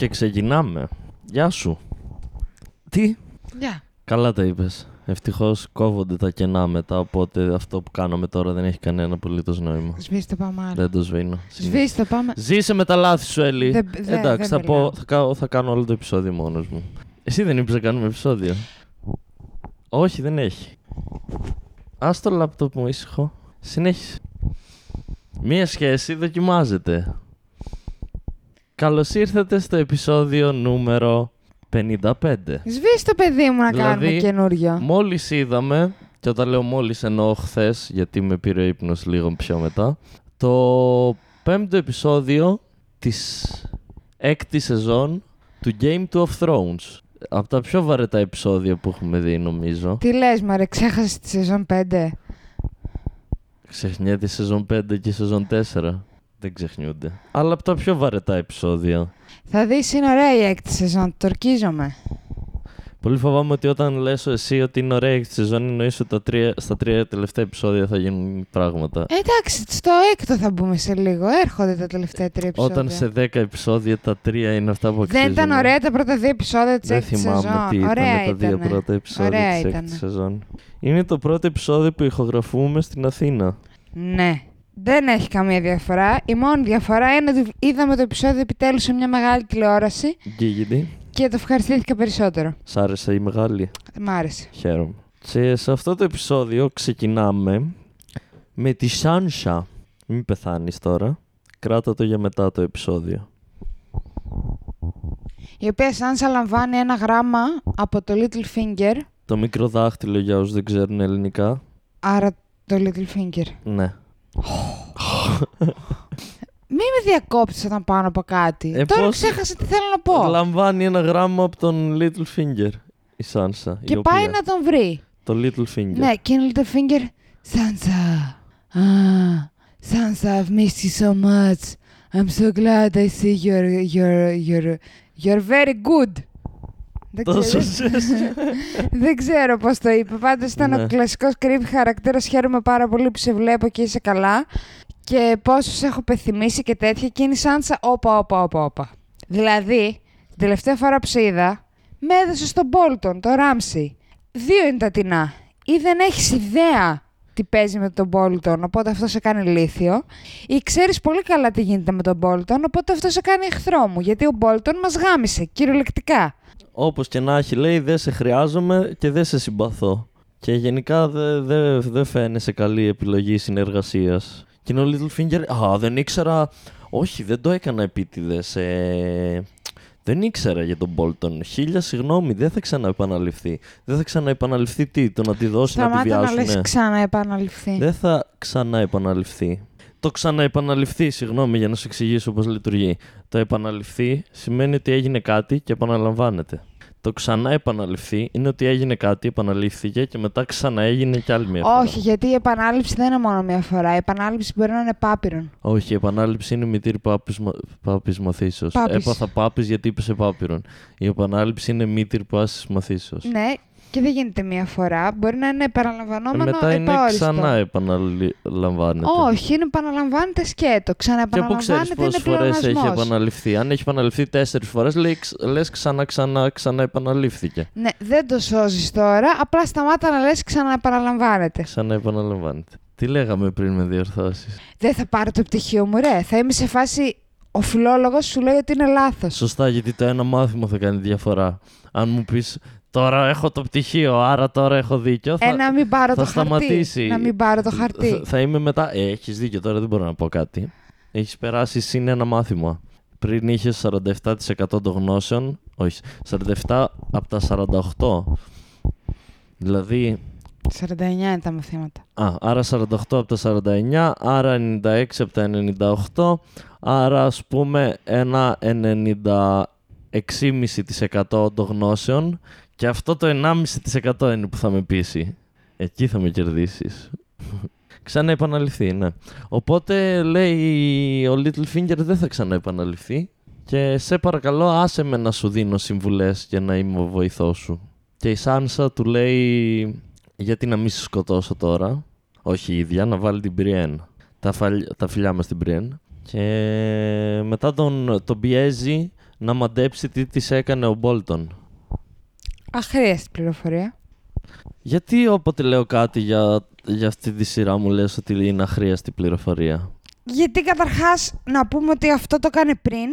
Και ξεκινάμε. Γεια σου. Τι; Γεια. Καλά τα είπες. Ευτυχώς κόβονται τα κενά μετά, οπότε αυτό που κάνουμε τώρα δεν έχει κανένα απολύτως νόημα. Σβήστε πάμε άλλο. Δεν το σβήνω. Σβήστε πάμε. Ζήσε με τα λάθη σου, Έλλη. Δεν- δεν- Εντάξει, δεν θα, πω, μιλάω. θα, κάνω, θα κάνω όλο το επεισόδιο μόνος μου. Εσύ δεν είπες να κάνουμε επεισόδιο. Όχι, δεν έχει. Ας το λάπτοπ μου ήσυχο. Συνέχισε. Μία σχέση δοκιμάζεται. Καλώς ήρθατε στο επεισόδιο νούμερο 55. Σβήστε παιδί μου να Δηλαδή, κάνουμε καινούριο. Μόλις είδαμε, και όταν λέω μόλις εννοώ χθες, γιατί με πήρε ο ύπνος λίγο πιο μετά, το πέμπτο επεισόδιο της έκτη σεζόν του Game of Thrones. Από τα πιο βαρετά επεισόδια που έχουμε δει νομίζω. Τι λες μωρέ, ξέχασες τη σεζόν 5. Ξεχνιέται η σεζόν 5 και η σεζόν 4. Δεν ξεχνιούνται. Αλλά από τα πιο βαρετά επεισόδια. Θα δεις είναι ωραία η έκτη σεζόν, το ορκίζομαι. Πολύ φοβάμαι ότι όταν λες εσύ ότι είναι ωραία η έκτη σεζόν, εννοείς ότι τα τρία, στα τρία τελευταία επεισόδια θα γίνουν πράγματα. Ε, εντάξει, στο έκτο θα μπούμε σε λίγο. Έρχονται τα τελευταία τρία επεισόδια. Όταν σε 10 επεισόδια τα τρία είναι αυτά που αξίζουν. Δεν ήταν ωραία τα πρώτα δύο επεισόδια της Δεν έκτης θυμάμαι σεζόν. τι ωραία ήταν τα δύο ήτανε. πρώτα επεισόδια Ωραία της ήτανε. έκτης σεζόν. Είναι το πρώτο επεισόδιο που ηχογραφούμε στην Αθήνα. Ναι. Δεν έχει καμία διαφορά. Η μόνη διαφορά είναι ότι είδαμε το επεισόδιο επιτέλους σε μια μεγάλη τηλεόραση Γκίγιντι, και το ευχαριστήθηκα περισσότερο. σ' άρεσε η μεγάλη; Μ' άρεσε. Χαίρομαι. Και σε αυτό το επεισόδιο ξεκινάμε με τη Σάνσα. Μην πεθάνεις τώρα. Κράτα το για μετά το επεισόδιο. Η οποία Σάνσα λαμβάνει ένα γράμμα από το Little Finger. Το μικρό δάχτυλο για όσους δεν ξέρουν ελληνικά. Άρα το Little Finger. Ναι. Μη με διακόψεις όταν πάνω από κάτι. Ε, Τώρα πώς- ξέχασα τι θέλω να πω. Λαμβάνει ένα γράμμα από τον Little Finger. Η Σάνσα. η Και οποία- πάει να τον βρει. Το Little Finger. Ναι, και είναι Little Finger. Sansa. Ah, Sansa, I've missed you so much. I'm so glad I see you're, you're, you're, you're very good. Δεν Τόσο ξέρω, ζέστη. δεν ξέρω πώς το είπε. Πάντως ήταν Ναι. ο κλασικός creepy χαρακτήρας. Χαίρομαι πάρα πολύ που σε βλέπω και είσαι καλά. Και πόσο σε έχω πεθυμίσει και τέτοια. Και είναι η Σάντσα, όπα, όπα, όπα, όπα. Δηλαδή, την τελευταία φορά που σε είδα, με έδωσε στον Μπόλτον, το Ράμσι. Δύο είναι τα τεινά. Ή δεν έχεις ιδέα τι παίζει με τον Μπόλτον, οπότε αυτό σε κάνει λίθιο. Ή ξέρεις πολύ καλά τι γίνεται με τον Μπόλτον, οπότε αυτό σε κάνει εχθρό μου. Γιατί ο Μπόλτον μας γάμισε, κυριολεκτικά. Όπως και να έχει λέει δεν σε χρειάζομαι και δεν σε συμπαθώ. Και γενικά δεν δε, δε φαίνεσαι καλή επιλογή συνεργασίας. Και είναι ο Littlefinger, α δεν ήξερα, όχι δεν το έκανα επίτηδες. Ε, δεν ήξερα για τον Bolton. Χίλια συγγνώμη, δεν θα ξαναεπαναληφθεί. Δεν θα ξαναεπαναληφθεί τι, το να τη δώσει να τη Σταμάτα να βιάσουνε. λες ξανά επαναληφθεί. Δεν θα ξαναεπαναληφθεί. Το ξαναεπαναληφθεί, συγγνώμη για να σου εξηγήσω πώς λειτουργεί. Το επαναληφθεί σημαίνει ότι έγινε κάτι και επαναλαμβάνεται. Το ξανά επαναληφθεί είναι ότι έγινε κάτι, επαναλήφθηκε και μετά ξανά έγινε κι άλλη μια φορά. Όχι, γιατί η επανάληψη δεν είναι μόνο μία φορά. Η επανάληψη μπορεί να είναι πάπυρον. Όχι, η επανάληψη είναι μητήρη πάπης, μα- πάπης μαθήσεως. Πάπης. Έπαθα πάπης γιατί είπε σε πάπυρον. Η επανάληψη είναι μήτηρ πάσης μαθήσεως. Ναι, και δεν γίνεται μία φορά. Μπορεί να είναι Ε, επαναλαμβανόμενο μετά είναι επαόριστο. ξανά επαναλαμβάνεται. Όχι, είναι επαναλαμβάνεται σκέτο. Και πού ξέρεις Ξαναεπαναλαμβάνεται πόσες είναι φορές έχει πλεονασμός. επαναληφθεί. Αν έχει επαναληφθεί τέσσερις φορές, λες ξανά, ξανά, ξανά επαναλήφθηκε. Ναι, δεν το σώζεις τώρα. Απλά σταμάτα να λες ξαναεπαναλαμβάνεται. Ξανά επαναλαμβάνεται. Τι λέγαμε πριν με διορθώσεις; Δεν θα πάρω το πτυχίο μου, ρε. Θα είμαι σε φάση. Ο φιλόλογος σου λέει ότι είναι λάθος. Σωστά, γιατί το ένα μάθημα θα κάνει διαφορά. Αν μου πεις τώρα έχω το πτυχίο, άρα τώρα έχω δίκιο. Θα, Ε, να μην πάρω θα το σταματήσει. χαρτί. Να μην πάρω το χαρτί. Θα, θα είμαι μετά. Ε, έχεις δίκιο, τώρα δεν μπορώ να πω κάτι. Έχεις περάσει συν ένα μάθημα. Πριν είχες 47% των γνώσεων. Όχι, 47 από τα 48. Δηλαδή, 49 είναι τα μαθήματα. Α, άρα 48 από τα 49, άρα 96 από τα 98, άρα ας πούμε ένα 96,5% των γνώσεων και αυτό το 1,5% είναι που θα με πείσει. Εκεί θα με κερδίσεις. Ξαναεπαναληφθεί, ναι. Οπότε λέει ο Littlefinger δεν θα ξαναεπαναληφθεί και σε παρακαλώ άσε με να σου δίνω συμβουλές για να είμαι ο βοηθός σου. Και η Σάνσα του λέει γιατί να μην σε σκοτώσω τώρα; Όχι η ίδια, να βάλει την Μπριέν. Τα, φαλ- τα φιλιά μας στην Μπριέν. Και μετά τον, τον πιέζει να μαντέψει τι της έκανε ο Μπόλτον. Αχρίαστη πληροφορία. Γιατί όποτε λέω κάτι για, για αυτή τη σειρά μου λες ότι είναι αχρίαστη πληροφορία; Γιατί καταρχάς να πούμε ότι αυτό το έκανε πριν.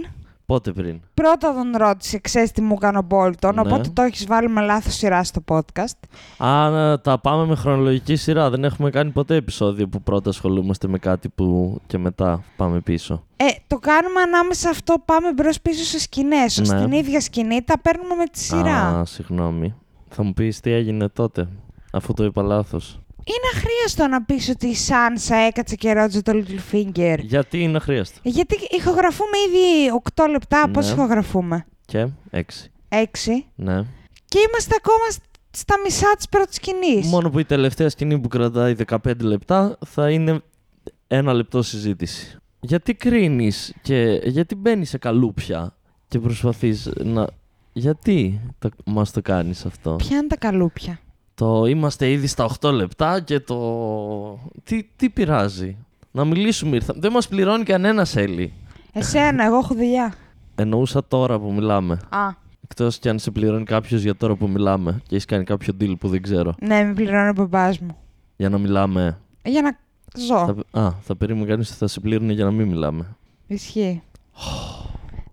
Πότε πριν; Πρώτα τον ρώτησε, ξέρεις τι μου έκανε ο Μπόλτον, Ναι. οπότε το έχεις βάλει με λάθος σειρά στο podcast. Α, να τα πάμε με χρονολογική σειρά. Δεν έχουμε κάνει ποτέ επεισόδιο που πρώτα ασχολούμαστε με κάτι που και μετά πάμε πίσω. Ε, το κάνουμε ανάμεσα αυτό, πάμε μπρος πίσω σε σκηνές. Ναι. Στην ίδια σκηνή τα παίρνουμε με τη σειρά. Α, συγγνώμη. Θα μου πεις τι έγινε τότε, αφού το είπα λάθος. Είναι αχρίαστο να πεις ότι η Σάνσα έκατσε και ρώτησε το Littlefinger. Γιατί είναι αχρίαστο; Γιατί ηχογραφούμε ήδη 8 λεπτά. Ναι. Πώς ηχογραφούμε, Και έξι. 6. Ναι. Και είμαστε ακόμα σ- στα μισά της πρώτης σκηνής. Μόνο που η τελευταία σκηνή που κρατάει 15 λεπτά θα είναι ένα λεπτό συζήτηση. Γιατί κρίνεις και γιατί μπαίνεις σε καλούπια και προσπαθείς να... Γιατί το, μας το κάνεις αυτό; Ποια είναι τα καλούπια; Το είμαστε ήδη στα 8 λεπτά και το... Τι, τι πειράζει; Να μιλήσουμε ήρθα. Δεν μας πληρώνει κανένα Έλλη. Εσένα, εγώ έχω δουλειά. Εννοούσα τώρα που μιλάμε. Α, Εκτός κι αν σε πληρώνει κάποιος για τώρα που μιλάμε και έχεις κάνει κάποιο deal που δεν ξέρω. ναι, με πληρώνει ο μπαμπάς μου. Για να μιλάμε. Για να ζω. Θα, α, θα περίμενε κανείς ότι θα σε πλήρωνε για να μην μιλάμε. Ισχύει.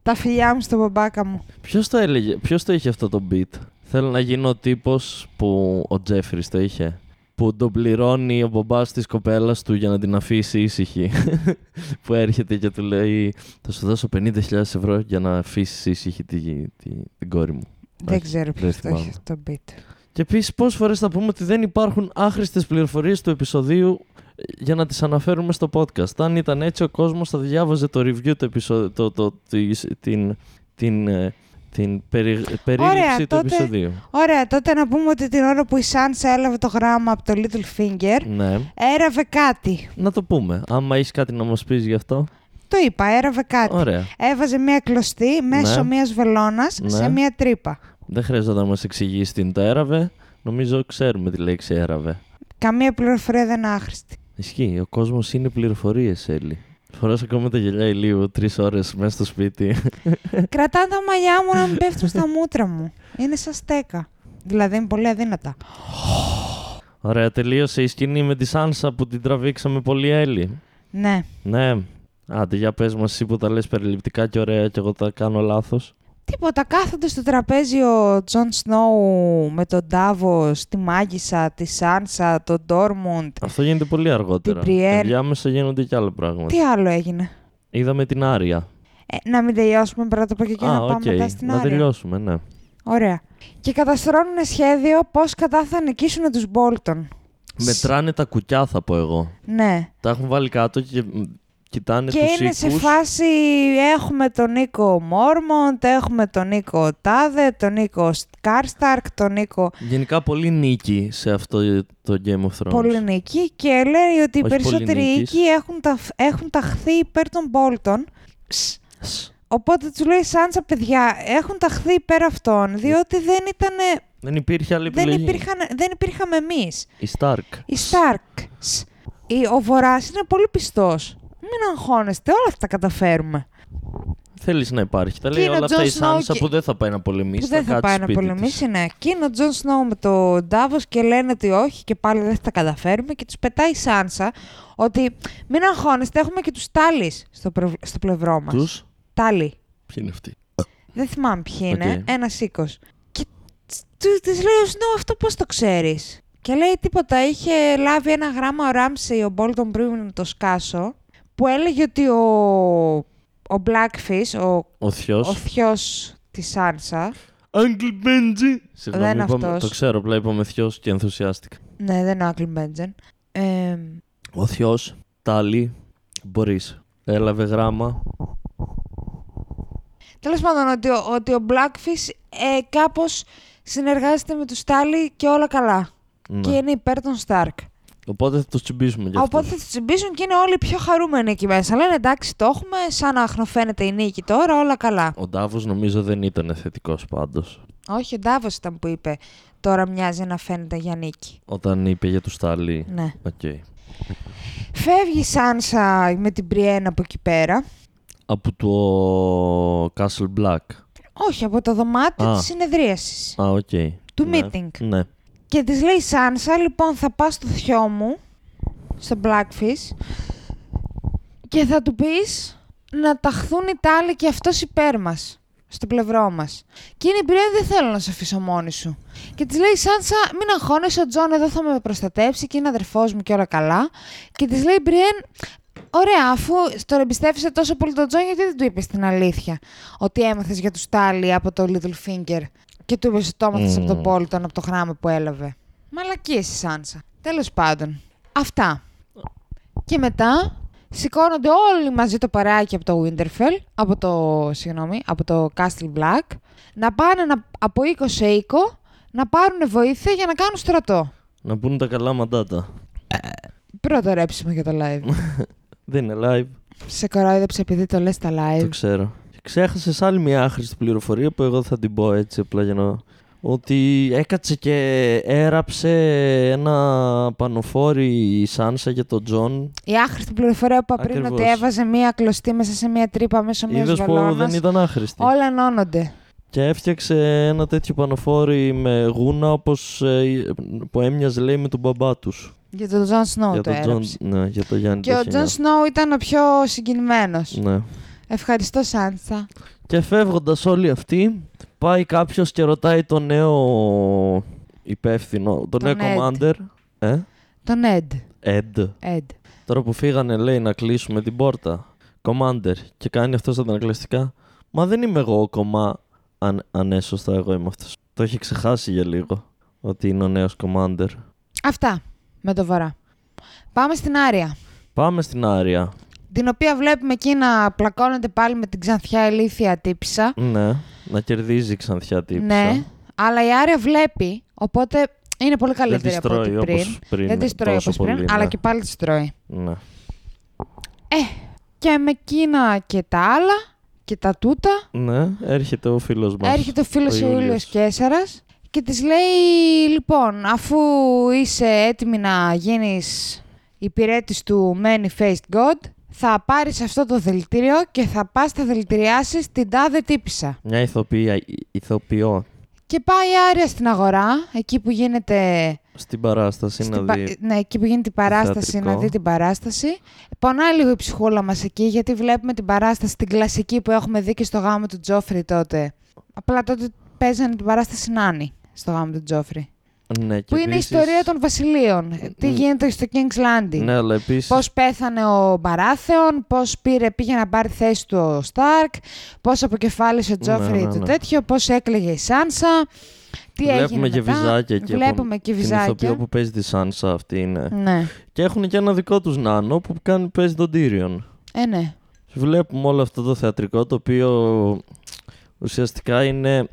τα φιλιά μου στον μπαμπάκα μου. Ποιος το έλεγε, ποιος το είχε αυτό το beat; Θέλω να γίνω ο τύπος που ο Τζέφρις το είχε. Που τον πληρώνει ο μπαμπάς της κοπέλας του για να την αφήσει ήσυχη. που έρχεται και του λέει: Θα σου δώσω 50.000 ευρώ για να αφήσεις ήσυχη τη, τη, την κόρη μου. Δεν Όχι, ξέρω δεν ποιος το θυμάμαι. έχει αυτό το beat. Και επίσης, πόσες φορές θα πούμε ότι δεν υπάρχουν άχρηστες πληροφορίες του επεισοδίου ε, για να τις αναφέρουμε στο podcast. Αν ήταν έτσι, ο κόσμος θα διάβαζε το review του επεισοδίου, το, το, της- την, την, ε, την περι, περίληψη του τότε- επεισοδίου. Ωραία, τότε να πούμε ότι την ώρα που η Σάνσα έλαβε το γράμμα από το Littlefinger, Ναι, έραβε κάτι. να το πούμε. Άμα έχεις κάτι να μας πεις γι' αυτό. Το είπα, έραβε κάτι. Ωραία. Έβαζε μία κλωστή μέσω Ναι. μίας βελόνας Ναι. σε μία τρύπα. Δεν χρειάζεται να μας εξηγήσει τι είναι το έραβε. Νομίζω ξέρουμε τη λέξη έραβε. Καμία πληροφορία δεν είναι άχρηστη. Ισχύει. Ο κόσμος είναι πληροφορίες, Έλλη. Φοράς ακόμα τα γυαλιά ηλίου τρεις ώρες μέσα στο σπίτι. Κρατάω τα μαλλιά μου να μην πέφτουν στα μούτρα μου. Είναι σαν στέκα. Δηλαδή είναι πολύ αδύνατα. Ωραία, τελείωσε η σκηνή με τη Σάνσα που την τραβήξαμε πολύ Έλλη. Ναι. Ναι. Άντε, για πες μας εσύ που τα λες περιληπτικά και ωραία και εγώ τα κάνω λάθος. Τίποτα, κάθονται στο τραπέζι ο Τζον Σνόου με τον Ντάβο, τη Μάγισσα, τη Σάνσα, τον Τόρμουντ. Αυτό γίνεται πολύ αργότερα. Την Brienne. Ενδιάμεσα γίνονται και άλλα πράγματα. Τι άλλο έγινε; Είδαμε την Άρια. Ε, να μην τελειώσουμε πρώτα από εκεί και Α, να πάμε οκ. μετά στην Να Άρια. τελειώσουμε, ναι. Ωραία. Και καταστρώνουν σχέδιο πώς κατά θα νικήσουν τους Μπόλτον. Μετράνε τα κουκιά, θα πω εγώ. Ναι. Τα έχουν βάλει κάτω και μ, κοιτάνε Και τους είναι οίκους. σε φάση έχουμε τον οίκο Μόρμοντ, έχουμε τον οίκο τάδε, τον οίκο Κάρσταρκ, τον οίκο Γενικά πολύ νίκη σε αυτό το Game of Thrones. Πολυνίκη και λέει ότι οι Όχι περισσότεροι πολυνίκης. οίκοι έχουν, τα, έχουν ταχθεί υπέρ των Μπόλτον. Ψ. Σ. Οπότε τους λέει η Σάνσα, παιδιά, έχουν ταχθεί υπέρ αυτών, διότι δεν ήταν. Δεν υπήρχε άλλη Δεν, επιλογή. υπήρχαν, δεν υπήρχαμε εμείς. Οι Stark. Οι Σταρκ. Ο Βορρά είναι πολύ πιστός. Μην αγχώνεστε, όλα θα τα καταφέρουμε. Θέλεις να υπάρχει. Τα Και λέει είναι ο όλα αυτά Jon η Snow Σάνσα και- που δεν θα πάει να πολεμήσει. που δεν θα κάτσει πάει να σπίτι της. πολεμήσει, ναι. Και είναι ο Τζον Σνόου με τον Ντάβος και λένε ότι όχι και πάλι δεν θα τα καταφέρουμε. Και τους πετάει η Σάνσα ότι μην αγχώνεστε, έχουμε και τους Τάλι στο, προ- στο πλευρό μας. Τους; Τάλι. Ποιοι είναι αυτοί; Δεν θυμάμαι ποιοι είναι. Οκ. Ένας οίκος. Και τη λέει ο Σνόου αυτό πώς το ξέρεις; Και λέει τίποτα. Είχε λάβει ένα γράμμα ο Ράμσεϊ, ο Μπόλτον πριν το σκάσω, που έλεγε ότι ο, ο Blackfish, ο, Ο θειός. ο θειός της Σάνσα, Uncle Benji. Συγγνώμη, Δεν είπαμε- αυτός. Το ξέρω, απλά είπαμε θειός και ενθουσιάστηκα. Ναι, δεν είναι ο Άκλιν Μπέντζεν. Ε, Ο Θιός, Τάλι, μπορείς. Έλαβε γράμμα. Τέλος πάντων, ότι, ο- ότι ο Blackfish ε, κάπως συνεργάζεται με τους Τάλι και όλα καλά. Ναι. Και είναι υπέρ των Stark. Οπότε θα το τσιμπήσουμε γι' αυτό. Οπότε θα τους τσιμπήσουν και είναι όλοι πιο χαρούμενοι εκεί μέσα. Λένε εντάξει, το έχουμε, σαν να αχνοφαίνεται η νίκη τώρα, όλα καλά. Ο Ντάβος νομίζω δεν ήταν θετικός πάντως. Όχι, ο Ντάβος ήταν που είπε τώρα μοιάζει να φαίνεται για νίκη. Όταν είπε για τους Τάλι. Ναι. Οκ. Φεύγει η Σάνσα με την Μπριέν από εκεί πέρα. Από το Castle Black. Όχι, από το δωμάτιο Α. της συνεδρίασης. Α, οκ. Του Ναι. meeting. Ναι. Και της λέει η Σάνσα, λοιπόν θα πας στο θειό μου, στο Blackfish, και θα του πεις να ταχθούν οι Τάλι και αυτός υπέρ μας, στο πλευρό μας. Και είναι η Μπριέν, δεν θέλω να σε αφήσω μόνη σου. Και της λέει η Σάνσα, μην αγχώνεσαι, ο Τζον εδώ θα με προστατεύσει και είναι αδερφός μου και όλα καλά. Και της λέει η Μπριέν, Ωραία, αφού τώρα εμπιστεύεσαι τόσο πολύ τον Τζον, γιατί δεν του είπες την αλήθεια. Ότι έμαθες για τους Τάλι από το Littlefinger και του είπες ότι το έμαθες Μμμ. από τον Μπόλτον, από το γράμμα που έλαβε. Μαλακίες η Σάνσα. Τέλος πάντων. Αυτά. Και μετά σηκώνονται όλοι μαζί το παράκι από το Winterfell, από το, συγγνώμη, από το Castle Black, να πάνε να, από οίκο σε οίκο, να πάρουν βοήθεια για να κάνουν στρατό. Να πούνε τα καλά μαντάτα. Πρώτο ρέψιμο για το live. Δεν είναι live, Σε κορόιδεψε επειδή το λες στα το live. ξέρω. Ξέχασες άλλη μια άχρηστη πληροφορία που εγώ θα την πω έτσι απλά για να. Ότι έκατσε και έραψε ένα πανοφόρι η Σάνσα για τον Τζον. Η άχρηστη πληροφορία που είπα πριν Ακριβώς. ότι έβαζε μία κλωστή μέσα σε μία τρύπα μέσω μιας Είδες που βελόνας. δεν ήταν άχρηστη. Όλα ενώνονται. Και έφτιαξε ένα τέτοιο πανοφόρι με γούνα όπως ε, που έμοιαζε λέει με τον μπαμπά τους. Για τον Τζον Σνόου για το τον Τζον, έραψε. ναι, για τον Γιάννη Και ο Ταχινιά. Τζον Σνόου ήταν ο πιο συγκινημένος. Ναι. Ευχαριστώ Σάνσα. Και φεύγοντας όλοι αυτοί, πάει κάποιος και ρωτάει τον νέο υπεύθυνο, τον, Τον νέο Ed. commander. Ε, Τον Ed. Ed. Ed. Τώρα που φύγανε λέει να κλείσουμε την πόρτα. Commander. Και κάνει αυτός στα ανακλαστικά. Μα δεν είμαι εγώ ο κομμά. Αν, αν ναι, σωστά εγώ είμαι αυτός. Το έχει ξεχάσει για λίγο. Ότι είναι ο νέος commander. Αυτά με το βορρά. Πάμε στην Άρια. Πάμε στην Άρια. Την οποία βλέπουμε εκεί να πλακώνεται πάλι με την ξανθιά ηλίθια τύπησα. Ναι. Να κερδίζει η ξανθιά τύπησα. Ναι. Αλλά η Άρια βλέπει, οπότε είναι πολύ Δεν καλύτερη τη από τρώει ό,τι πριν. όπως πριν. Δεν της τρώει τόσο όπως πριν, πολύ, αλλά ναι. και πάλι της τρώει. Ναι. Και με εκείνα και τα άλλα και τα τούτα, Ναι, έρχεται ο φίλος μας. έρχεται ο φίλος ο ο Ήλιος Ιούλιος. Κέσσαρας και της λέει, λοιπόν, αφού είσαι έτοιμη να γίνεις υπηρέτης του Many Faced God, θα πάρεις αυτό το δελτήριο και θα πας θα δηλητηριάσεις την τάδε τύπησα. Μια ηθοποιία, ηθοποιό Και πάει η Άρια στην αγορά, εκεί που γίνεται στην παράσταση Στην να πα- δει. Ναι, εκεί που γίνεται η παράσταση, θεατρικό. να δει την παράσταση. Πονάει λίγο η ψυχούλα μας εκεί, γιατί βλέπουμε την παράσταση, την κλασική που έχουμε δει και στο γάμο του Τζόφρι τότε. Απλά τότε παίζανε την παράσταση Νάνι στο γάμο του Τζόφρι. Ναι, και που είναι η επίσης- ιστορία των βασιλείων; Τι Μ. γίνεται στο King's Landing; Ναι, αλλά επίσης... Πώς πέθανε ο Μπαράθεον, πώς πήρε, πήγε να πάρει θέση του ο Σταρκ, πώς αποκεφάλισε ο Τζόφρι ναι, το ναι. τέτοιο, πώς έκλαιγε η Σάνσα, τι Βλέπουμε έγινε και μετά. βυζάκια εκεί. από Βλέπουμε και Την ηθοποιό βυζάκια. που παίζει τη Σάνσα αυτή είναι. Ναι, Και έχουν και ένα δικό τους νάνο που κάνει, παίζει τον Tyrion. ε, ναι. Βλέπουμε όλο αυτό το θεατρικό το οποίο ουσιαστικά είναι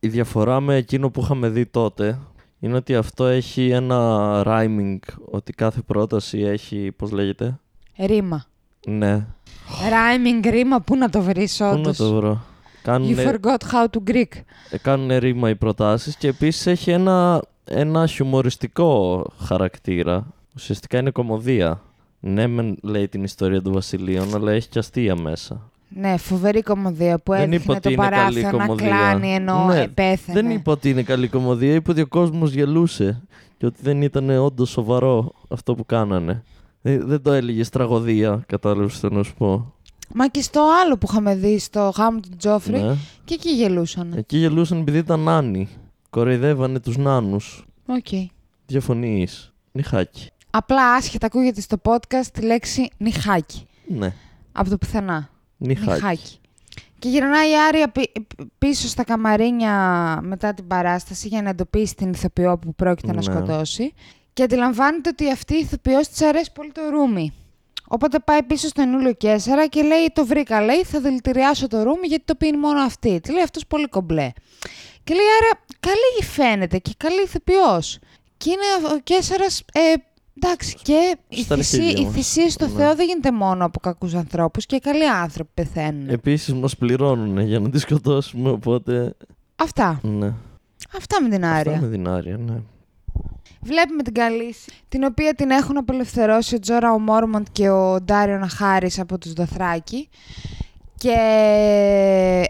η διαφορά με εκείνο που είχαμε δει τότε. Είναι ότι αυτό έχει ένα rhyming, ότι κάθε πρόταση έχει, πώς λέγεται, Ρήμα. ναι, Rhyming ρήμα, πού να το βρεις πού να όντως; το βρω; Κάνουν, You forgot how to Greek. κάνουν ρήμα οι προτάσεις και επίσης έχει ένα, ένα χιουμοριστικό χαρακτήρα. Ουσιαστικά είναι κομμωδία. Ναι, μεν λέει την ιστορία των βασιλείων, αλλά έχει και αστεία μέσα. Ναι, φοβερή κομμωδία που Δεν έδειχνε είπα ότι το είναι καλή παράθυρο να κομμωδία. κλάνει ενώ Ναι, ε, πέθανε. Δεν είπα ότι είναι καλή κομμωδία, είπα ότι ο κόσμος γελούσε και ότι δεν ήταν όντως σοβαρό αυτό που κάνανε. Δεν, δεν το έλεγες τραγωδία, κατάλαβες τι θέλω να σου πω. Μα και στο άλλο που είχαμε δει στο γάμο του Τζόφρι Ναι. και εκεί γελούσαν. Εκεί γελούσαν επειδή ήταν νάνοι. Κοροϊδεύανε τους νάνους. Οκ. Διαφωνείς. Νυχάκι. Απλά άσχετα ακούγεται στο podcast τη λέξη νυχάκι. Ναι. Από το πουθενά. Νυχάκι. Και γυρνάει η Άρια πι- πίσω στα καμαρίνια μετά την παράσταση για να εντοπίσει την ηθοποιό που πρόκειται να Ναι. σκοτώσει. Και αντιλαμβάνεται ότι αυτή η ηθοποιό της αρέσει πολύ το ρούμι. Οπότε πάει πίσω στον Ιούλιο Κέσσαρα και λέει: Το βρήκα, λέει, θα δηλητηριάσω το ρούμι γιατί το πίνει μόνο αυτή. Τη λέει αυτός πολύ κομπλέ. Και λέει: Άρα, καλή φαίνεται και καλή ηθοποιός. Και είναι ο Κέσσαρα. Ε, εντάξει, και η, Στα θυσί, αρχίδια η μας. θυσία στο Ναι. Θεό δεν γίνεται μόνο από κακούς ανθρώπους και καλοί άνθρωποι πεθαίνουν. Επίσης μας πληρώνουν για να τη σκοτώσουμε, οπότε... Αυτά. Ναι. Αυτά με την Άρια. Αυτά με την Άρια, ναι. Βλέπουμε την Καλύση, την οποία την έχουν απελευθερώσει ο Τζόρα ο Μόρμοντ και ο Ντάριο Ναχάρης από τους Δοθράκη. Και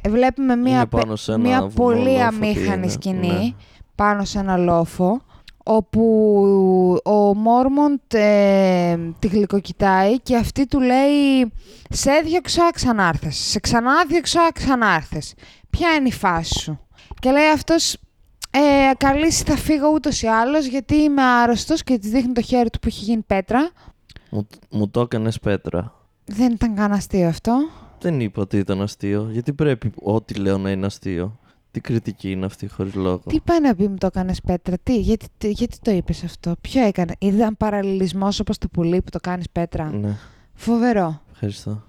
βλέπουμε μία, Είναι πάνω σε ένα μία βουνό πολύ λόφο, τι αμήχανη είναι, σκηνή ναι. πάνω σε ένα λόφο όπου ο Μόρμοντ ε, τη γλυκοκοιτάει και αυτή του λέει «Σε έδιωξα, ξανάρθες. Σε ξανά διώξα, ξανάρθες. Ποια είναι η φάση σου» Και λέει αυτός ε, «Καλήσει θα φύγω ούτως ή άλλως γιατί είμαι άρρωστος» και της δείχνει το χέρι του που έχει γίνει πέτρα. Μου, μου το έκανες πέτρα. Δεν ήταν καν αστείο αυτό. Δεν είπα ότι ήταν αστείο. Γιατί πρέπει ό,τι λέω να είναι αστείο. Τι κριτική είναι αυτή χωρίς λόγο; Τι πάει να πει μου το έκανες πέτρα, τι, γιατί, τι- γιατί το είπες αυτό, ποιο έκανε, ήταν παραλληλισμός όπως το πουλί που το κάνεις πέτρα. Ναι, Φοβερό. ευχαριστώ.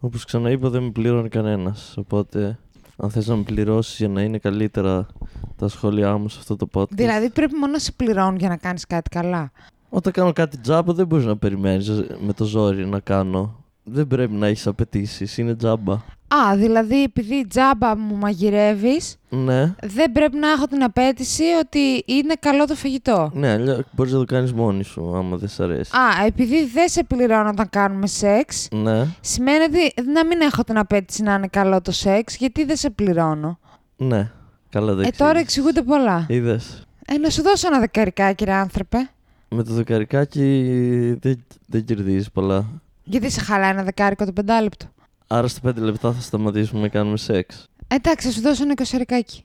Όπως ξαναείπα, δεν με πληρώνει κανένας. Οπότε, αν θες να με πληρώσεις για να είναι καλύτερα τα σχόλιά μου σε αυτό το podcast. Δηλαδή πρέπει μόνο να σε πληρώνουν για να κάνεις κάτι καλά. Όταν κάνω κάτι τζάμπα, δεν μπορείς να περιμένεις με το ζόρι να κάνω. Δεν πρέπει να έχεις απαιτήσεις. Είναι τζάμπα. Α, δηλαδή επειδή τζάμπα μου μαγειρεύεις, Ναι, δεν πρέπει να έχω την απέτηση ότι είναι καλό το φαγητό. ναι, αλλιώ μπορείς να το κάνεις μόνη σου, άμα δεν σ' αρέσει. Α, επειδή δεν σε πληρώνω όταν κάνουμε σεξ, Ναι, σημαίνει ότι να μην έχω την απέτηση να είναι καλό το σεξ, γιατί δεν σε πληρώνω. ναι. Καλά το ε, τώρα εξήγησες. εξηγούνται πολλά. Είδες. Ε, να σου δώσω ένα δεκαρικά, κύριε άνθρωπε. Με το δεκαρικάκι δεν, δεν κερδίζεις πολλά. Γιατί σε χαλάει ένα δεκάρικο το πεντάλεπτο; Άρα στα πέντε λεπτά θα σταματήσουμε να κάνουμε σεξ. Εντάξει, θα σου δώσω ένα εικοσαρικάκι.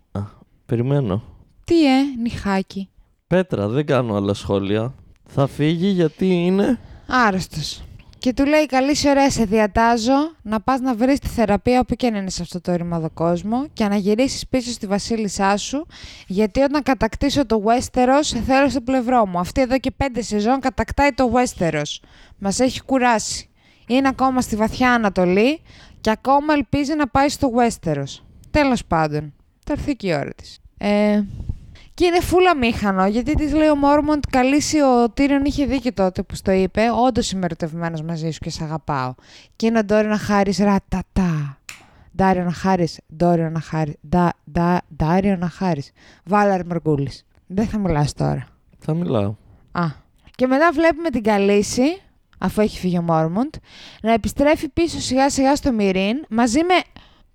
Περιμένω. Τι ε, νυχάκι. Πέτρα, δεν κάνω άλλα σχόλια. Θα φύγει γιατί είναι; Άρρωστος. Και του λέει καλή σου ωραία σε διατάζω να πας να βρεις τη θεραπεία όπου και αν είναι σε αυτό το ρημαδό κόσμο και να γυρίσεις πίσω στη βασίλισσά σου γιατί όταν κατακτήσω το Westeros σε θέλω στο πλευρό μου. Αυτή εδώ και πέντε σεζόν κατακτάει το Westeros. Μας έχει κουράσει. Είναι ακόμα στη βαθιά Ανατολή και ακόμα ελπίζει να πάει στο Westeros. Τέλος πάντων. Θα έρθει και η ώρα της. Ε, και είναι φούλα μήχανο, γιατί της λέει ο Μόρμοντ, καλήσει ο Τύριον είχε δίκιο τότε που στο είπε. Όντως είμαι ερωτευμένος μαζί σου και σε αγαπάω. Και είναι ο Ντόριον Χάρη ρατατά. Ντάριον Χάρη, Ντόριον Χάρη, Ντάριον Χάρη. Βάλαρ Μαργκούλη. Δεν θα μιλάς τώρα. Θα μιλάω. Α. Και μετά βλέπουμε την Καλύση, αφού έχει φύγει ο Μόρμοντ, να επιστρέφει πίσω σιγά σιγά στο Μυρίν μαζί με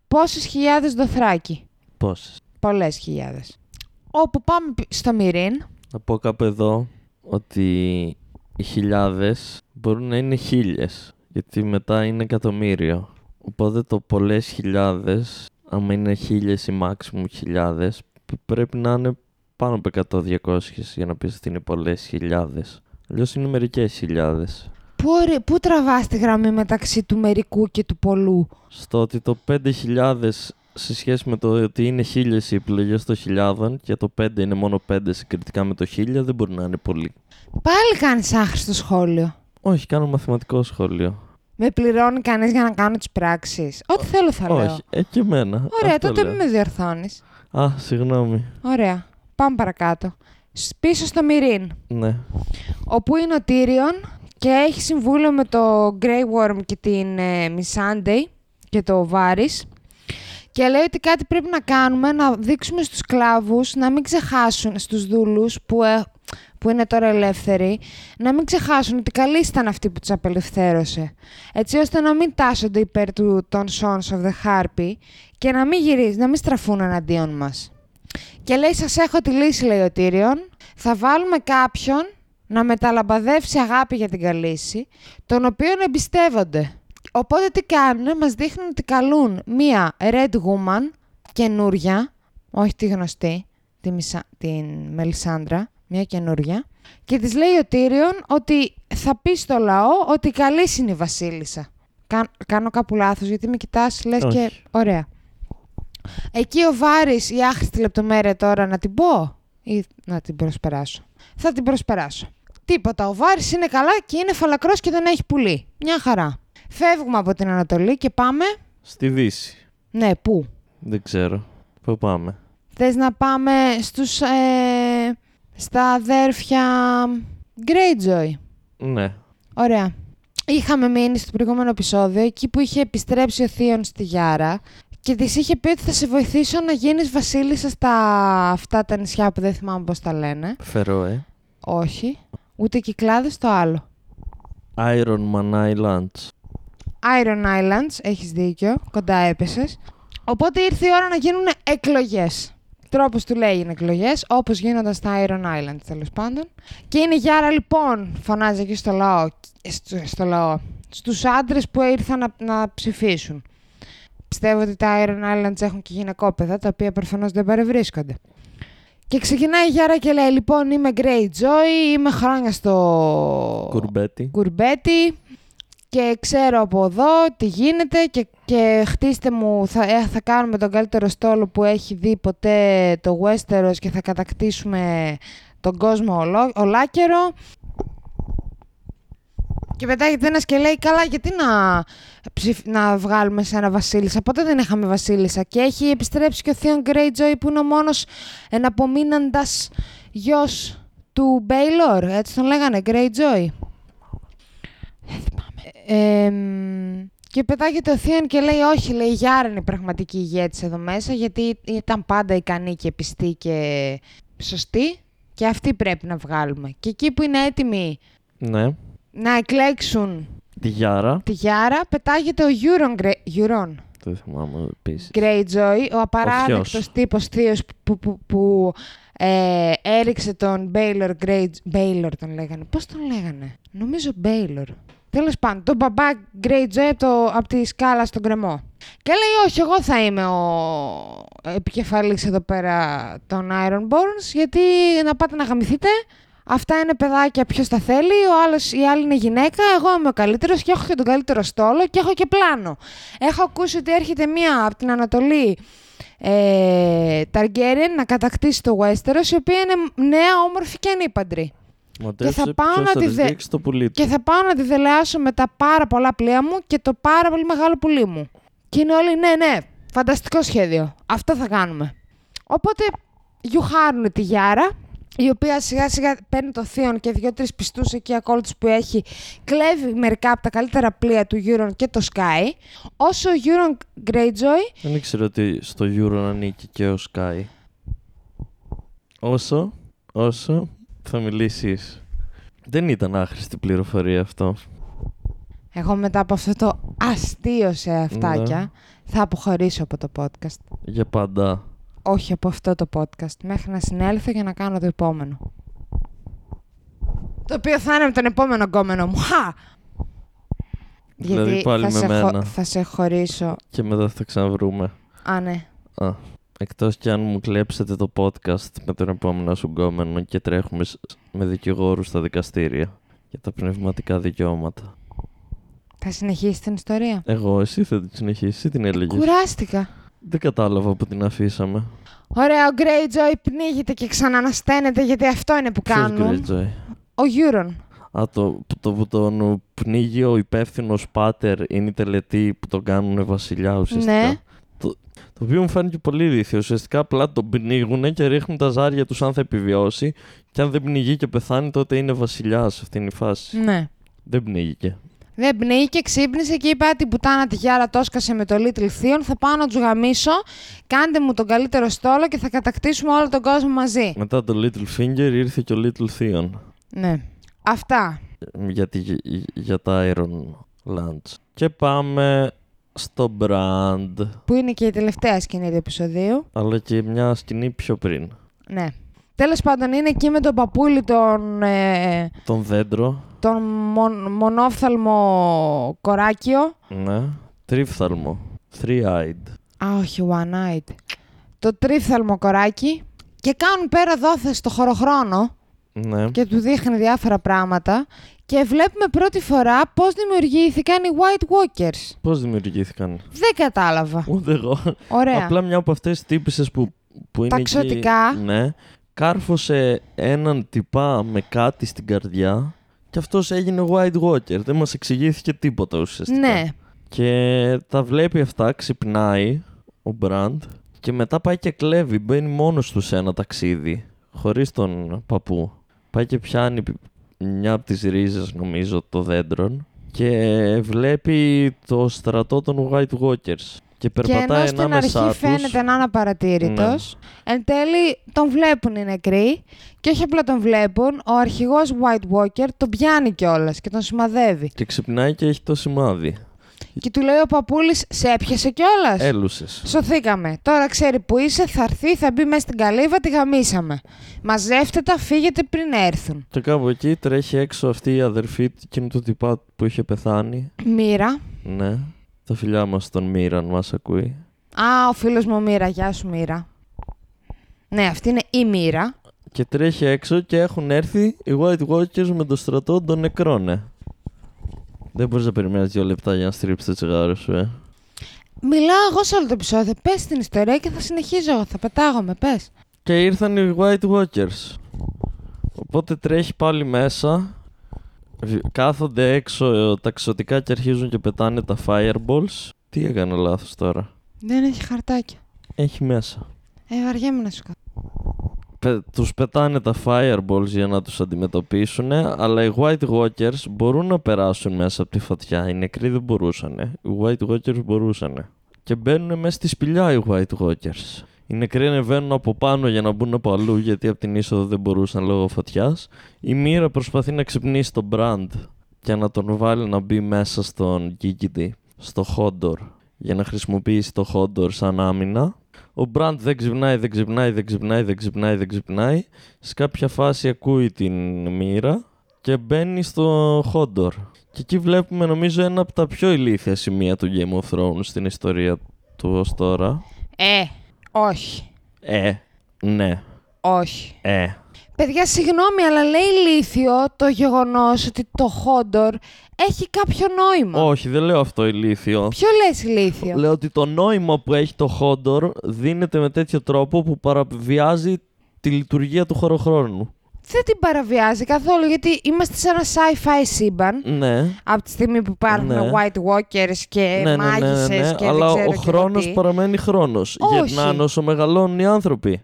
πόσες χιλιάδες δοθράκι. Πόσες. Πολλές χιλιάδες. Όπου πάμε πι- στο Μυρίν, Θα πω κάπου εδώ ότι οι χιλιάδες μπορούν να είναι χίλιες. Γιατί μετά είναι εκατομμύριο. Οπότε το πολλές χιλιάδες, άμα είναι χίλιες ή maximum χιλιάδες, π- πρέπει να είναι πάνω από 100-200 για να πεις ότι είναι πολλές χιλιάδες. Αλλιώς είναι μερικές χιλιάδες. Πού, ωρε- πού τραβάς τη γραμμή μεταξύ του μερικού και του πολλού; Στο ότι το 5.000 σε σχέση με το ότι είναι χίλιες οι επιλογές των χιλιάδων και το 5 είναι μόνο 5 συγκριτικά με το 1000 δεν μπορεί να είναι πολύ. Πάλι κάνεις άχρηστο σχόλιο. Όχι, κάνω μαθηματικό σχόλιο. Με πληρώνει κανείς για να κάνω τις πράξεις; Ό,τι θέλω θα λέω. Όχι, ε, και εμένα. Ωραία, Αυτό τότε λέω. μην με διορθώνεις. Α, συγγνώμη. Ωραία. Πάμε παρακάτω. Σ- Πίσω στο Μυρίν, Ναι. όπου είναι ο Τύριον και έχει συμβούλιο με το Grey Worm και την ε, Missandei και το Varys και λέει ότι κάτι πρέπει να κάνουμε, να δείξουμε στους κλάβους, να μην ξεχάσουν στους δούλους που, ε, που είναι τώρα ελεύθεροι, να μην ξεχάσουν ότι καλή ήταν αυτή που τους απελευθέρωσε. Έτσι ώστε να μην τάσσονται υπέρ του, των Sons of the Harpy και να μην γυρίζουν, να μην στραφούν εναντίον μας. Και λέει, σας έχω τη λύση, λέει ο Τύριον. Θα βάλουμε κάποιον να μεταλαμπαδεύσει αγάπη για την καλύση, τον οποίον εμπιστεύονται. Οπότε τι κάνουνε, μας δείχνουν ότι καλούν μία Red Woman, καινούρια, όχι τη γνωστή, τη Μισα... την Μελισάντρα, μία καινούρια, και της λέει ο Τύριον ότι θα πει στο λαό ότι καλή είναι η βασίλισσα. Κα- κάνω κάπου λάθος, γιατί με κοιτάς, λες και Όχι. ωραία. Εκεί ο Βάρης, η άχρηστη λεπτομέρεια τώρα να την πω ή να την προσπεράσω. Θα την προσπεράσω. Τίποτα, ο Βάρης είναι καλά και είναι φαλακρός και δεν έχει πουλί. Μια χαρά. Φεύγουμε από την Ανατολή και πάμε... Στη Δύση. Ναι, πού; Δεν ξέρω. Πού πάμε; Θες να πάμε στους... Ε, στα αδέρφια Greyjoy; Ναι. Ωραία. Είχαμε μείνει στο προηγούμενο επεισόδιο εκεί που είχε επιστρέψει ο Θείον στη Γιάρα και της είχε πει ότι θα σε βοηθήσω να γίνεις βασίλισσα στα αυτά τα νησιά που δεν θυμάμαι πώς τα λένε. Φερό, ε. Όχι. Ούτε κυκλάδες το άλλο. Iron Man Islands. Iron Islands, έχεις δίκιο, κοντά έπεσες. Οπότε ήρθε η ώρα να γίνουν εκλογές. Τρόπος του λέει είναι εκλογές, όπως γίνονταν στα Iron Islands τέλος πάντων. Και είναι Γιάρα λοιπόν, φωνάζει εκεί στο λαό, στο, στο λαό, στους άντρες που ήρθαν να, να ψηφίσουν. Πιστεύω ότι τα Iron Islands έχουν και γυναικόπαιδα, τα οποία προφανώς δεν παρευρίσκονται. Και ξεκινάει η Γιάρα και λέει, λοιπόν, είμαι Greyjoy, είμαι χρόνια στο Κουρμπέτι. κουρμπέτι και ξέρω από εδώ τι γίνεται και, και χτίστε μου, θα, ε, θα κάνουμε τον καλύτερο στόλο που έχει δει ποτέ το Westeros και θα κατακτήσουμε τον κόσμο ολό, ολάκερο. Και πετάγεται ένα και λέει: Καλά, γιατί να, ψηφ- να βγάλουμε σε ένα Βασίλισσα; Ποτέ δεν είχαμε Βασίλισσα. Και έχει επιστρέψει και ο Θείον Greyjoy που είναι ο μόνος εναπομείναντας γιος του Μπέιλον. Έτσι τον λέγανε, Greyjoy. Δεν θυμάμαι. Εμ, και πετάγεται ο Θίον και λέει: Όχι, λέει, η Γιάρα είναι η πραγματική ηγέτης εδώ μέσα, γιατί ήταν πάντα ικανή και πιστή και σωστή. Και αυτή πρέπει να βγάλουμε. Και εκεί που είναι έτοιμοι Ναι. Να εκλέξουν Τη Γιάρα. τη Γιάρα, πετάγεται ο Euron, Grey- Euron Το θυμάμαι επίσης. Greyjoy, ο απαράδεκτος ποιος; τύπος θείος που, που, που ε, έριξε τον Baylor Grey... Baylor τον λέγανε. Πώς τον λέγανε; Νομίζω Baylor. Τέλος πάντων, τον μπαμπά Greyjoy από, το, από τη σκάλα στον κρεμό. Και λέει, όχι, εγώ θα είμαι ο επικεφαλής εδώ πέρα των Ironborns, γιατί να πάτε να γαμηθείτε, Αυτά είναι παιδάκια, ποιος τα θέλει. Ο άλλος, η άλλη είναι γυναίκα. Εγώ είμαι ο καλύτερος και έχω και τον καλύτερο στόλο και έχω και πλάνο. Έχω ακούσει ότι έρχεται μία από την Ανατολή ε, Targaryen να κατακτήσει το Westeros, η οποία είναι νέα, όμορφη και ανήπαντρη. Μαντέψε θα πάω ποιος να θα τη της δε- δείξει το πουλί του. Και θα πάω να τη δελεάσω με τα πάρα πολλά πλοία μου και το πάρα πολύ μεγάλο πουλί μου. Και είναι όλοι, ναι, ναι, φανταστικό σχέδιο. Αυτό θα κάνουμε. Οπότε γιουχάρουν τη Γιάρα, η οποία σιγά σιγά παίρνει το θείον και δύο-τρει πιστούς εκεί ακόλουθους που έχει, κλέβει μερικά από τα καλύτερα πλοία του Euron και το Sky. Όσο ο Euron Greyjoy Δεν ήξερα ότι στο Euro ανήκει και ο Sky. Όσο, όσο θα μιλήσεις. Δεν ήταν άχρηστη πληροφορία αυτό. Εγώ μετά από αυτό το αστείο σε αυτάκια Ναι. θα αποχωρήσω από το podcast. Για πάντα. Όχι από αυτό το podcast. Μέχρι να συνέλθω για να κάνω το επόμενο. Το οποίο θα είναι με τον επόμενο γκόμενο μου. Χα! Δηλαδή πάλι θα, με σε μένα. θα σε χωρίσω. Και μετά θα ξαναβρούμε. Α, ναι. Α, εκτός κι αν μου κλέψετε το podcast με τον επόμενο σου γκόμενο και τρέχουμε σ- με δικηγόρους στα δικαστήρια για τα πνευματικά δικαιώματα. Θα συνεχίσει την ιστορία; Εγώ, εσύ θα την συνεχίσεις, εσύ την έλεγες; Κουράστηκα. Δεν κατάλαβα που την αφήσαμε. Ωραία, ο Greyjoy πνίγεται και ξανανασταίνεται γιατί αυτό είναι που Ποιος κάνουν. Greyjoy? Ο Euron. Α, το, το που τον πνίγει ο υπεύθυνος πάτερ είναι η τελετή που τον κάνουν βασιλιά ουσιαστικά. Ναι. Το, το οποίο μου φάνηκε πολύ ηλίθιο. Ουσιαστικά απλά τον πνίγουν και ρίχνουν τα ζάρια τους αν θα επιβιώσει. Και αν δεν πνιγεί και πεθάνει, τότε είναι βασιλιάς. Αυτή είναι η φάση. Ναι. Δεν πνίγηκε. Δεν πνίγηκε, ξύπνησε και είπε: «Α, την πουτάνα τη Γιάρα το έσκασε με το Little Theon. Θα πάω να του γαμίσω. Κάντε μου τον καλύτερο στόλο και θα κατακτήσουμε όλο τον κόσμο μαζί. Μετά το Little Finger ήρθε και ο Little Theon. Ναι. Αυτά. Για, τη, για τα Iron Lands. Και πάμε στο Brand. Που είναι και η τελευταία σκηνή του επεισοδίου. Αλλά και μια σκηνή πιο πριν. Ναι. Τέλος πάντων, είναι εκεί με τον παππούλι τον, ε, Τον δέντρο. τον μον, μονόφθαλμο κοράκιο. Ναι. Τρίφθαλμο. Three-eyed. Α, όχι, one-eyed. Το τρίφθαλμο κοράκι. Και κάνουν πέρα δόθες στο χωροχρόνο Ναι. και του δείχνει διάφορα πράγματα. Και βλέπουμε πρώτη φορά πώς δημιουργήθηκαν οι White Walkers. Πώς δημιουργήθηκαν. Δεν κατάλαβα. Ούτε εγώ. Ωραία. Απλά μια από αυτές τις τύπησες που, που είναι εκεί, ξωτικά. Ναι. Κάρφωσε έναν τυπά με κάτι στην καρδιά και αυτός έγινε White Walker. Δεν μας εξηγήθηκε τίποτα ουσιαστικά. Ναι. Και τα βλέπει αυτά, ξυπνάει ο Μπραντ και μετά πάει και κλέβει. Μπαίνει μόνος του σε ένα ταξίδι, χωρίς τον παππού. Πάει και πιάνει μια από τις ρίζες νομίζω των δέντρων και βλέπει το στρατό των White Walkers. Και Και περπατάει ενώ στην ανάμεσά αρχή τους. φαίνεται να είναι απαρατήρητος, εν τέλει τον βλέπουν οι νεκροί και όχι απλά τον βλέπουν, ο αρχηγός White Walker τον πιάνει κιόλας και τον σημαδεύει. Και ξυπνάει και έχει το σημάδι. Και του λέει ο παππούλη, σε έπιασε κιόλας; Έλουσες. Σωθήκαμε. Τώρα ξέρει που είσαι, θα έρθει, θα μπει μέσα στην καλύβα, τη γαμίσαμε. Μαζεύτε τα, φύγετε πριν έρθουν. Και κάπου εκεί τρέχει έξω αυτή η αδερφή του εκείνου του τυπά που είχε πεθάνει. Μοίρα. Ναι. Τα φιλιά μας στον Μοίρα, αν μας ακούει. Α, ο φίλος μου Μοίρα. Γεια σου, Μοίρα. Ναι, αυτή είναι η Μοίρα. Και τρέχει έξω και έχουν έρθει οι White Walkers με το στρατό των νεκρών, ναι. Δεν μπορείς να περιμένεις δύο λεπτά για να στρίψεις το τσιγάρο σου, ε. Μιλάω εγώ σε όλο το επεισόδιο. Πες την ιστορία και θα συνεχίζω εγώ. Θα πετάγομαι, πες. Και ήρθαν οι White Walkers. Οπότε τρέχει πάλι μέσα. Βι- Κάθονται έξω ε, τα ξωτικά και αρχίζουν και πετάνε τα fireballs. Τι έκανα λάθος τώρα; Δεν έχει χαρτάκια. Έχει μέσα. Ε, βαριέμαι να σου κάνω. Πε, τους πετάνε τα fireballs για να τους αντιμετωπίσουν, αλλά οι White Walkers μπορούν να περάσουν μέσα από τη φωτιά. Οι νεκροί δεν μπορούσαν. Οι White Walkers μπορούσαν. Και μπαίνουν μέσα στη σπηλιά οι White Walkers. Οι νεκροί ανεβαίνουν από πάνω για να μπουν από αλλού γιατί από την είσοδο δεν μπορούσαν λόγω φωτιάς. Η μοίρα προσπαθεί να ξυπνήσει τον Brand και να τον βάλει να μπει μέσα στον Gigity, στο Hodor, για να χρησιμοποιήσει το Hodor σαν άμυνα. Ο Μπραντ δεν ξυπνάει, δεν ξυπνάει, δεν ξυπνάει, δεν ξυπνάει, δεν ξυπνάει. Σε κάποια φάση ακούει την μοίρα και μπαίνει στο Χόντορ. Και εκεί βλέπουμε νομίζω ένα από τα πιο ηλίθια σημεία του Game of Thrones στην ιστορία του ως τώρα. Ε, όχι. Ε, ναι, Όχι. ε. Παιδιά, συγγνώμη, αλλά λέει ηλίθιο το γεγονός ότι το Χόντορ έχει κάποιο νόημα. Όχι, δεν λέω αυτό ηλίθιο. Ποιο λες ηλίθιο; Λέω ότι το νόημα που έχει το Χόντορ δίνεται με τέτοιο τρόπο που παραβιάζει τη λειτουργία του χωροχρόνου. Δεν την παραβιάζει καθόλου, γιατί είμαστε σε ένα sci-fi σύμπαν. Ναι. Από τη στιγμή που υπάρχουν Ναι. White Walkers και ναι, ναι, ναι, μάγισσες ναι, και αλλά δεν ξέρω ο και χρόνος εγώ τι. παραμένει χρόνος. Όχι. Γερνάνε όσο μεγαλώνουν οι άνθρωποι.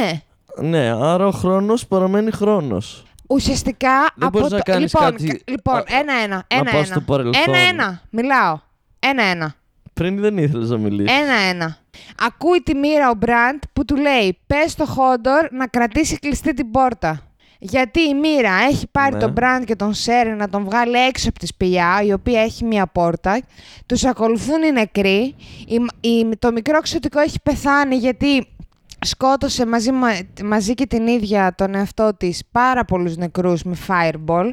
Ναι. Ναι, άρα ο χρόνος παραμένει χρόνος. Ουσιαστικά Δεν από μπορείς το... να κάνεις λοιπόν, κάτι- κα- λοιπόν, α, ένα-ένα. να Ένα-ένα. πας στο παρελθόν. Ένα-ένα. Μιλάω. Ένα-ένα. Πριν δεν ήθελες να μιλήσεις. Ένα-ένα. Ακούει τη μοίρα ο Μπραντ που του λέει: Πες στο Χόντορ να κρατήσει κλειστή την πόρτα. Γιατί η μοίρα έχει πάρει Ναι. τον Μπραντ και τον Σέρι να τον βγάλει έξω από τη σπηλιά, η οποία έχει μία πόρτα. Τους ακολουθούν οι νεκροί. Η- η- το μικρό ξωτικό έχει πεθάνει γιατί σκότωσε μαζί, μα- μαζί και την ίδια τον εαυτό της πάρα πολλούς νεκρούς με fireball.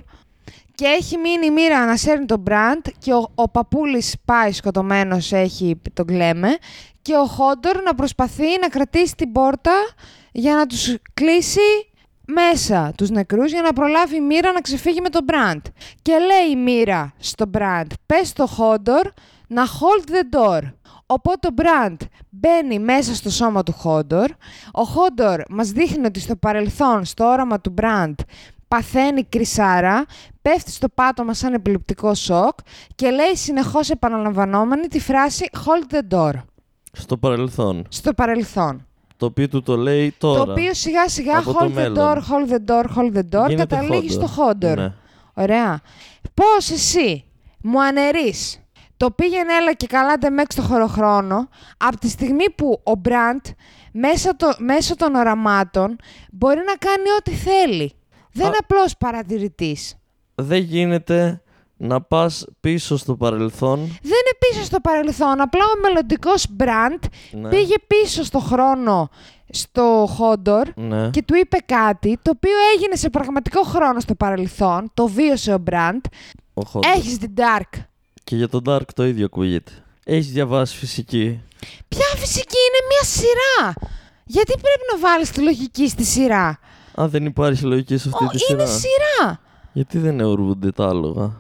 Και έχει μείνει η μοίρα να σέρνει τον Μπραντ και ο, ο παππούλης πάει σκοτωμένος, έχει τον κλέμε και ο Χόντορ να προσπαθεί να κρατήσει την πόρτα για να τους κλείσει μέσα τους νεκρούς για να προλάβει η μοίρα να ξεφύγει με τον Μπραντ. Και λέει η μοίρα στον Μπραντ, πες στο Χόντορ να hold the door. Οπότε ο Μπραντ μπαίνει μέσα στο σώμα του Χόντορ. Ο Χόντορ μας δείχνει ότι στο παρελθόν, στο όραμα του Μπραντ, παθαίνει κρυσάρα, πέφτει στο πάτωμα σαν επιληπτικό σοκ και λέει συνεχώς επαναλαμβανόμενη τη φράση «Hold the door» Στο παρελθόν. στο παρελθόν. Το οποίο του το λέει τώρα. Το οποίο σιγά σιγά Από το «Hold the μέλλον. door, hold the door, hold the door» Γίνεται καταλήγει Hodor. στο Χόντορ. Ναι. Ωραία. Πώς εσύ μου αναιρείς; Το πήγαινε έλα και καλά μέξ στο χωροχρόνο από τη στιγμή που ο Μπραντ μέσα το, μέσω των οραμάτων μπορεί να κάνει ό,τι θέλει. Δεν είναι Α. απλώς παρατηρητής. Δεν γίνεται να πας πίσω στο παρελθόν. Δεν είναι πίσω στο παρελθόν. Απλά ο μελλοντικός Μπραντ Ναι. πήγε πίσω στο χρόνο στο Χόντορ Ναι. και του είπε κάτι το οποίο έγινε σε πραγματικό χρόνο στο παρελθόν. Το βίωσε ο Μπραντ. Ο Χόντορ. Έχεις την Dark. Και για τον Dark το ίδιο ακούγεται. Έχεις διαβάσει φυσική. Ποια φυσική είναι μια σειρά. Γιατί πρέπει να βάλεις τη λογική στη σειρά; Αν δεν υπάρχει λογική σε αυτή Ω, τη είναι σειρά. σειρά. Γιατί δεν αιωρούνται τα άλογα;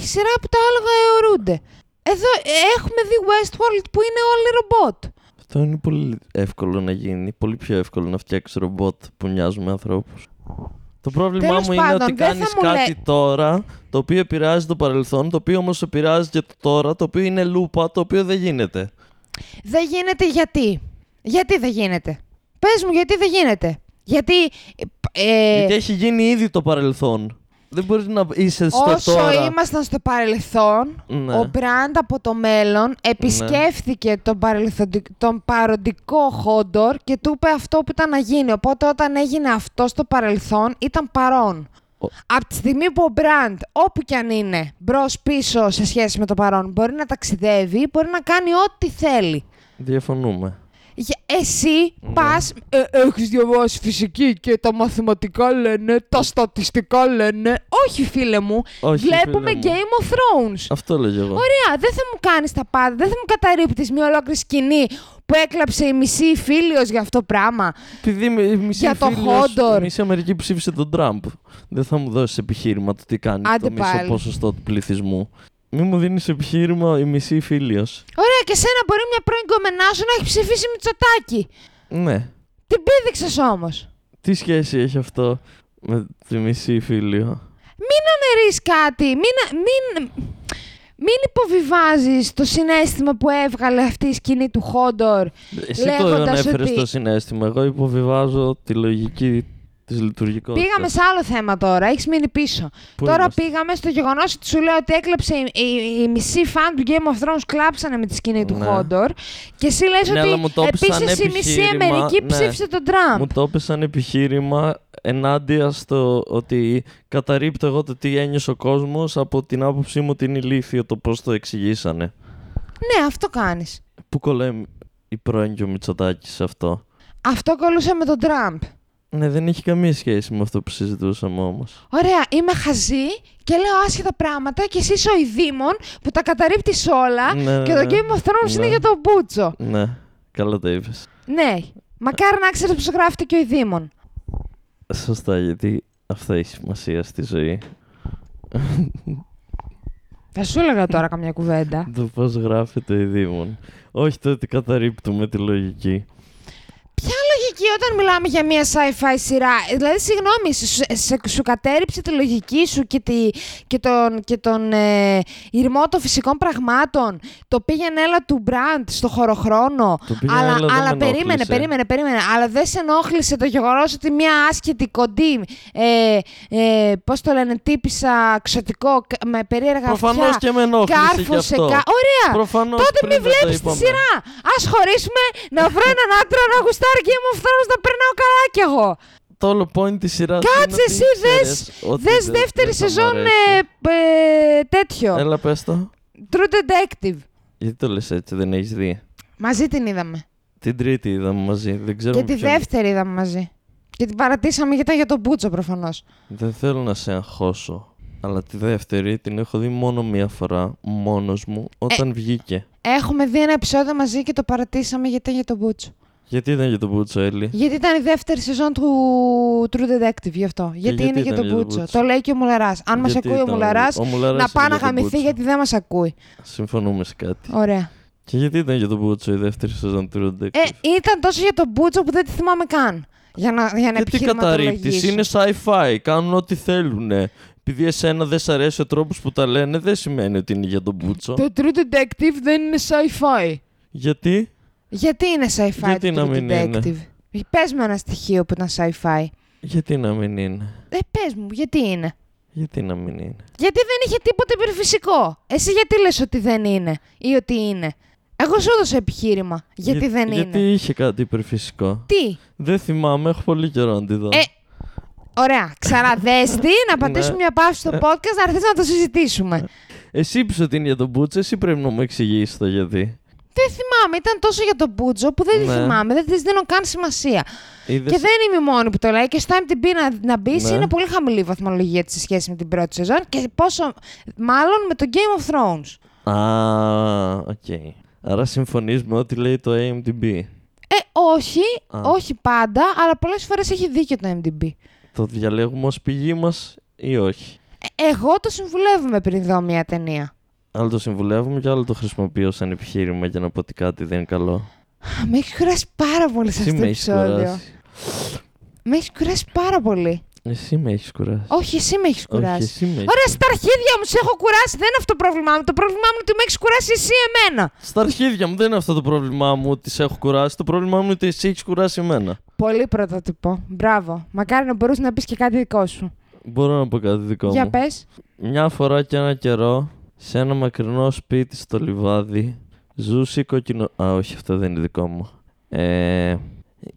Μπορεί να υπάρχει σειρά που τα άλογα αιωρούνται. Εδώ ε, έχουμε δει Westworld που είναι όλοι ρομπότ. Αυτό είναι πολύ εύκολο να γίνει. Πολύ πιο εύκολο να φτιάξεις ρομπότ που μοιάζουν με ανθρώπους. Το πρόβλημά Τέλος μου είναι πάντων, ότι δεν θα κάνεις μου κάτι λέ- τώρα το οποίο επηρεάζει το παρελθόν, το οποίο όμως επηρεάζει και το τώρα, το οποίο είναι λούπα, το οποίο δεν γίνεται. Δεν γίνεται γιατί. Γιατί δεν γίνεται. Πες μου γιατί δεν γίνεται. Γιατί... ε, Γιατί έχει γίνει ήδη το παρελθόν. Δεν μπορείς να είσαι στο Όσο τώρα. ήμασταν στο παρελθόν, Ναι. ο Μπραντ από το μέλλον επισκέφθηκε τον, παρελθοντικ- τον παροντικό Χόντορ και του είπε αυτό που ήταν να γίνει. Οπότε όταν έγινε αυτό στο παρελθόν ήταν παρόν. Από τη στιγμή που ο Μπραντ, όπου κι αν είναι, μπρος πίσω σε σχέση με το παρόν, μπορεί να ταξιδεύει, μπορεί να κάνει ό,τι θέλει. Διαφωνούμε. Για- Εσύ Ναι. πας, ε, έχεις διαβάσει φυσική και τα μαθηματικά λένε, τα στατιστικά λένε. Όχι φίλε μου, Όχι, βλέπουμε φίλε μου. Game of Thrones. Αυτό λέγω εγώ. Ωραία, δεν θα μου κάνεις τα πάντα, δεν θα μου καταρρύπτεις μια ολόκληρη σκηνή που έκλαψε η μισή φίλιος για αυτό το πράγμα. Επειδή με- η μισή Για το φίλος, Χόντορ. η μισή Αμερική ψήφισε τον Τραμπ. Δεν θα μου δώσεις επιχείρημα το τι κάνει Άντε το μισό πάλι. ποσοστό του πληθυσμού. Μη μου δίνεις επιχείρημα η μισή φίλιος. Ωραία, και σένα μπορεί μια πρώην κομμενά σου να έχει ψηφίσει Μητσοτάκη. Ναι. Την πήδηξες όμως. Τι σχέση έχει αυτό με τη μισή φίλιο; Μην αναιρείς κάτι, μην, μην, μην υποβιβάζεις το συνέστημα που έβγαλε αυτή η σκηνή του Χόντορ. Εσύ το Λέγοντας ανέφερε ότι- στο συνέστημα. Εγώ υποβιβάζω τη λογική της λειτουργικότητας. Πήγαμε σε άλλο θέμα τώρα, έχεις μείνει πίσω. Πού τώρα είμαστε; πήγαμε στο γεγονός ότι σου λέω ότι έκλεψε η, η, η μισή φαν του Game of Thrones κλάψανε με τη σκηνή του Ναι. Χόντορ. Και εσύ λες Ναι, αλλά μου ότι το έπεσαν επίσης η μισή επιχείρημα, Αμερική ναι. ψήφισε τον Τραμπ. Μου το έπεσαν επιχείρημα ενάντια στο ότι καταρρύπτω εγώ το τι ένιωσε ο κόσμος από την άποψή μου ότι είναι ηλίθιο το πώς το εξηγήσανε. Ναι, αυτό κάνεις. Πού κολλάει η πρώην και ο Μητσοτάκης σε αυτό; Αυτό κολούσε με τον Τραμπ. Ναι, δεν έχει καμία σχέση με αυτό που συζητούσαμε όμως. Ωραία, είμαι χαζή και λέω άσχετα πράγματα και εσύ είσαι ο ειδήμων που τα καταρρύπτεις όλα Ναι, και ναι, το ναι. Game of Thrones είναι Ναι. για τον Μπούτσο. Ναι, καλά το είπες. Ναι, μακάρι να ξέρεις πώ γράφεται και ο ειδήμων. Σωστά, γιατί αυτό έχει σημασία στη ζωή. Θα σου έλεγα τώρα καμιά κουβέντα. το πώς γράφεται η Δήμον. Όχι το ότι καταρρύπτουμε τη λογική. Ποια λογική όταν μιλάμε για μια sci-fi σειρά. Δηλαδή, συγγνώμη, σου, σε- σου κατέριψε τη λογική σου και, τη, και τον, και τον ε, ηρμό των φυσικών πραγμάτων. Το πήγαινε έλα του Μπραντ στο χωροχρόνο. Το πήγαινε αλλά έλα δεν αλλά με περίμενε, ενόχλησε. περίμενε, περίμενε. Αλλά δεν σε ενόχλησε το γεγονός ότι μια άσχετη κοντή, ε, ε, πώς το λένε, τύπησα ξωτικό κα- με περίεργα Προφανώς αυτιά. και με ενόχλησε γι' Κάρφωσε αυτό. κα... Ωραία! Προφανώς Τότε πριν μην δεν το βλέπεις τη είπαμε. σειρά. Α χωρίσουμε να βρω έναν άντρα να γουστάρει Game of Thrones να περνάω καλά κι εγώ. Το όλο point της σειράς. Κάτσε εσύ, δες, δες δεύτερη σεζόν ε, ε, τέτοιο. Έλα, πες το. True Detective. Γιατί το λες έτσι, δεν έχεις δει; Μαζί την είδαμε. Την τρίτη είδαμε μαζί. Δεν ξέρω Και τη δεύτερη είδαμε μαζί. Και την παρατήσαμε γιατί ήταν για τον Μπούτσο προφανώς. Δεν θέλω να σε αγχώσω. Αλλά τη δεύτερη την έχω δει μόνο μία φορά, μόνος μου, όταν Ε. βγήκε. Έχουμε δει ένα επεισόδιο μαζί και το παρατήσαμε γιατί ήταν για τον Μπούτσο. Γιατί ήταν για τον Μπούτσο, Έλλη. Γιατί ήταν η δεύτερη σεζόν του True Detective γι' αυτό. Γιατί, γιατί είναι για ήταν τον για τον Μπούτσο. Μπούτσο; Το λέει και ο Μουλαράς. Αν μας Γιατί ακούει ο ήταν- Μουλαράς, ο Μουλαράς να είναι πάει να για τον γαμηθεί Μπούτσο. γιατί δεν μας ακούει. Συμφωνούμε σε κάτι. Ωραία. Και γιατί ήταν για τον Μπούτσο η δεύτερη σεζόν του True Detective; Ε, ήταν τόσο για τον Μπούτσο που δεν τη θυμάμαι καν. Για να, για να Γιατί καταρρύπτεις, επιχειρηματολογήσω. είναι sci-fi, κάνουν ό,τι θέλουν. Επειδή εσένα δεν σ' αρέσει ο τρόπος που τα λένε, δεν σημαίνει ότι είναι για τον Μπούτσο. Το True Detective δεν είναι sci-fi. Γιατί; Γιατί είναι sci-fi Γιατί το να True μην Detective; είναι; Πες μου ένα στοιχείο που ήταν sci-fi. Γιατί να μην είναι; Ε, πες μου, γιατί είναι; Γιατί να μην είναι; Γιατί δεν είχε τίποτα υπερφυσικό. Εσύ γιατί λες ότι δεν είναι ή ότι είναι; Εγώ σου έδωσα επιχείρημα. Γιατί Για- δεν Γιατί είναι; είχε κάτι υπερφυσικό; Τι; Δεν θυμάμαι, έχω πολύ καιρό να τη δω. Ε, Ωραία, ξαναδέστη, να πατήσουμε Ναι. μια παύση στο podcast, να έρθεις να το συζητήσουμε. Εσύ είπες ότι είναι για τον μπούτσο, εσύ πρέπει να μου εξηγήσεις το γιατί. Δεν θυμάμαι, ήταν τόσο για τον μπούτσο που δεν τη Ναι. θυμάμαι, δεν της δίνω καν σημασία. Είδες... Και δεν είμαι η μόνη που το λέει. Και στο IMDb να, να μπεις Ναι. είναι πολύ χαμηλή η βαθμολογία της σε σχέση με την πρώτη σεζόν και πόσο μάλλον με το Game of Thrones. Α, οκ. Άρα συμφωνείς με ό,τι λέει το IMDb. Ε, όχι, Α. όχι πάντα, αλλά πολλές φορές έχει δίκιο το IMDb. Το διαλέγουμε ως πηγή μας ή όχι; Ε, εγώ το συμβουλεύομαι πριν δω μια ταινία. Άλλο το συμβουλεύουμε και άλλο το χρησιμοποιώ σαν επιχείρημα για να πω ότι κάτι δεν είναι καλό. Με έχεις κουράσει πάρα πολύ σε Εσύ αυτό το με έχεις επεισόδιο. κουράσει. Με έχεις κουράσει πάρα πολύ. Εσύ με έχεις κουράσει. Όχι, εσύ με έχεις Όχι, κουράσει. εσύ με έχεις Ωραία, στα αρχίδια μου σε έχω κουράσει. Δεν είναι αυτό το πρόβλημά μου. Το πρόβλημά μου είναι ότι με έχεις κουράσει εσύ εμένα. Στα αρχίδια μου δεν είναι αυτό το πρόβλημά μου ότι σε έχω κουράσει. Το πρόβλημά μου είναι ότι εσύ έχεις κουράσει εμένα. Πολύ πρωτότυπο. Μπράβο. Μακάρι να μπορούσε να πεις και κάτι δικό σου. Μπορώ να πω κάτι δικό Για μου. πες. Μια φορά και ένα καιρό, σε ένα μακρινό σπίτι στο λιβάδι, ζούσε η κοκκινο... Α, όχι, αυτό δεν είναι δικό μου. Ε,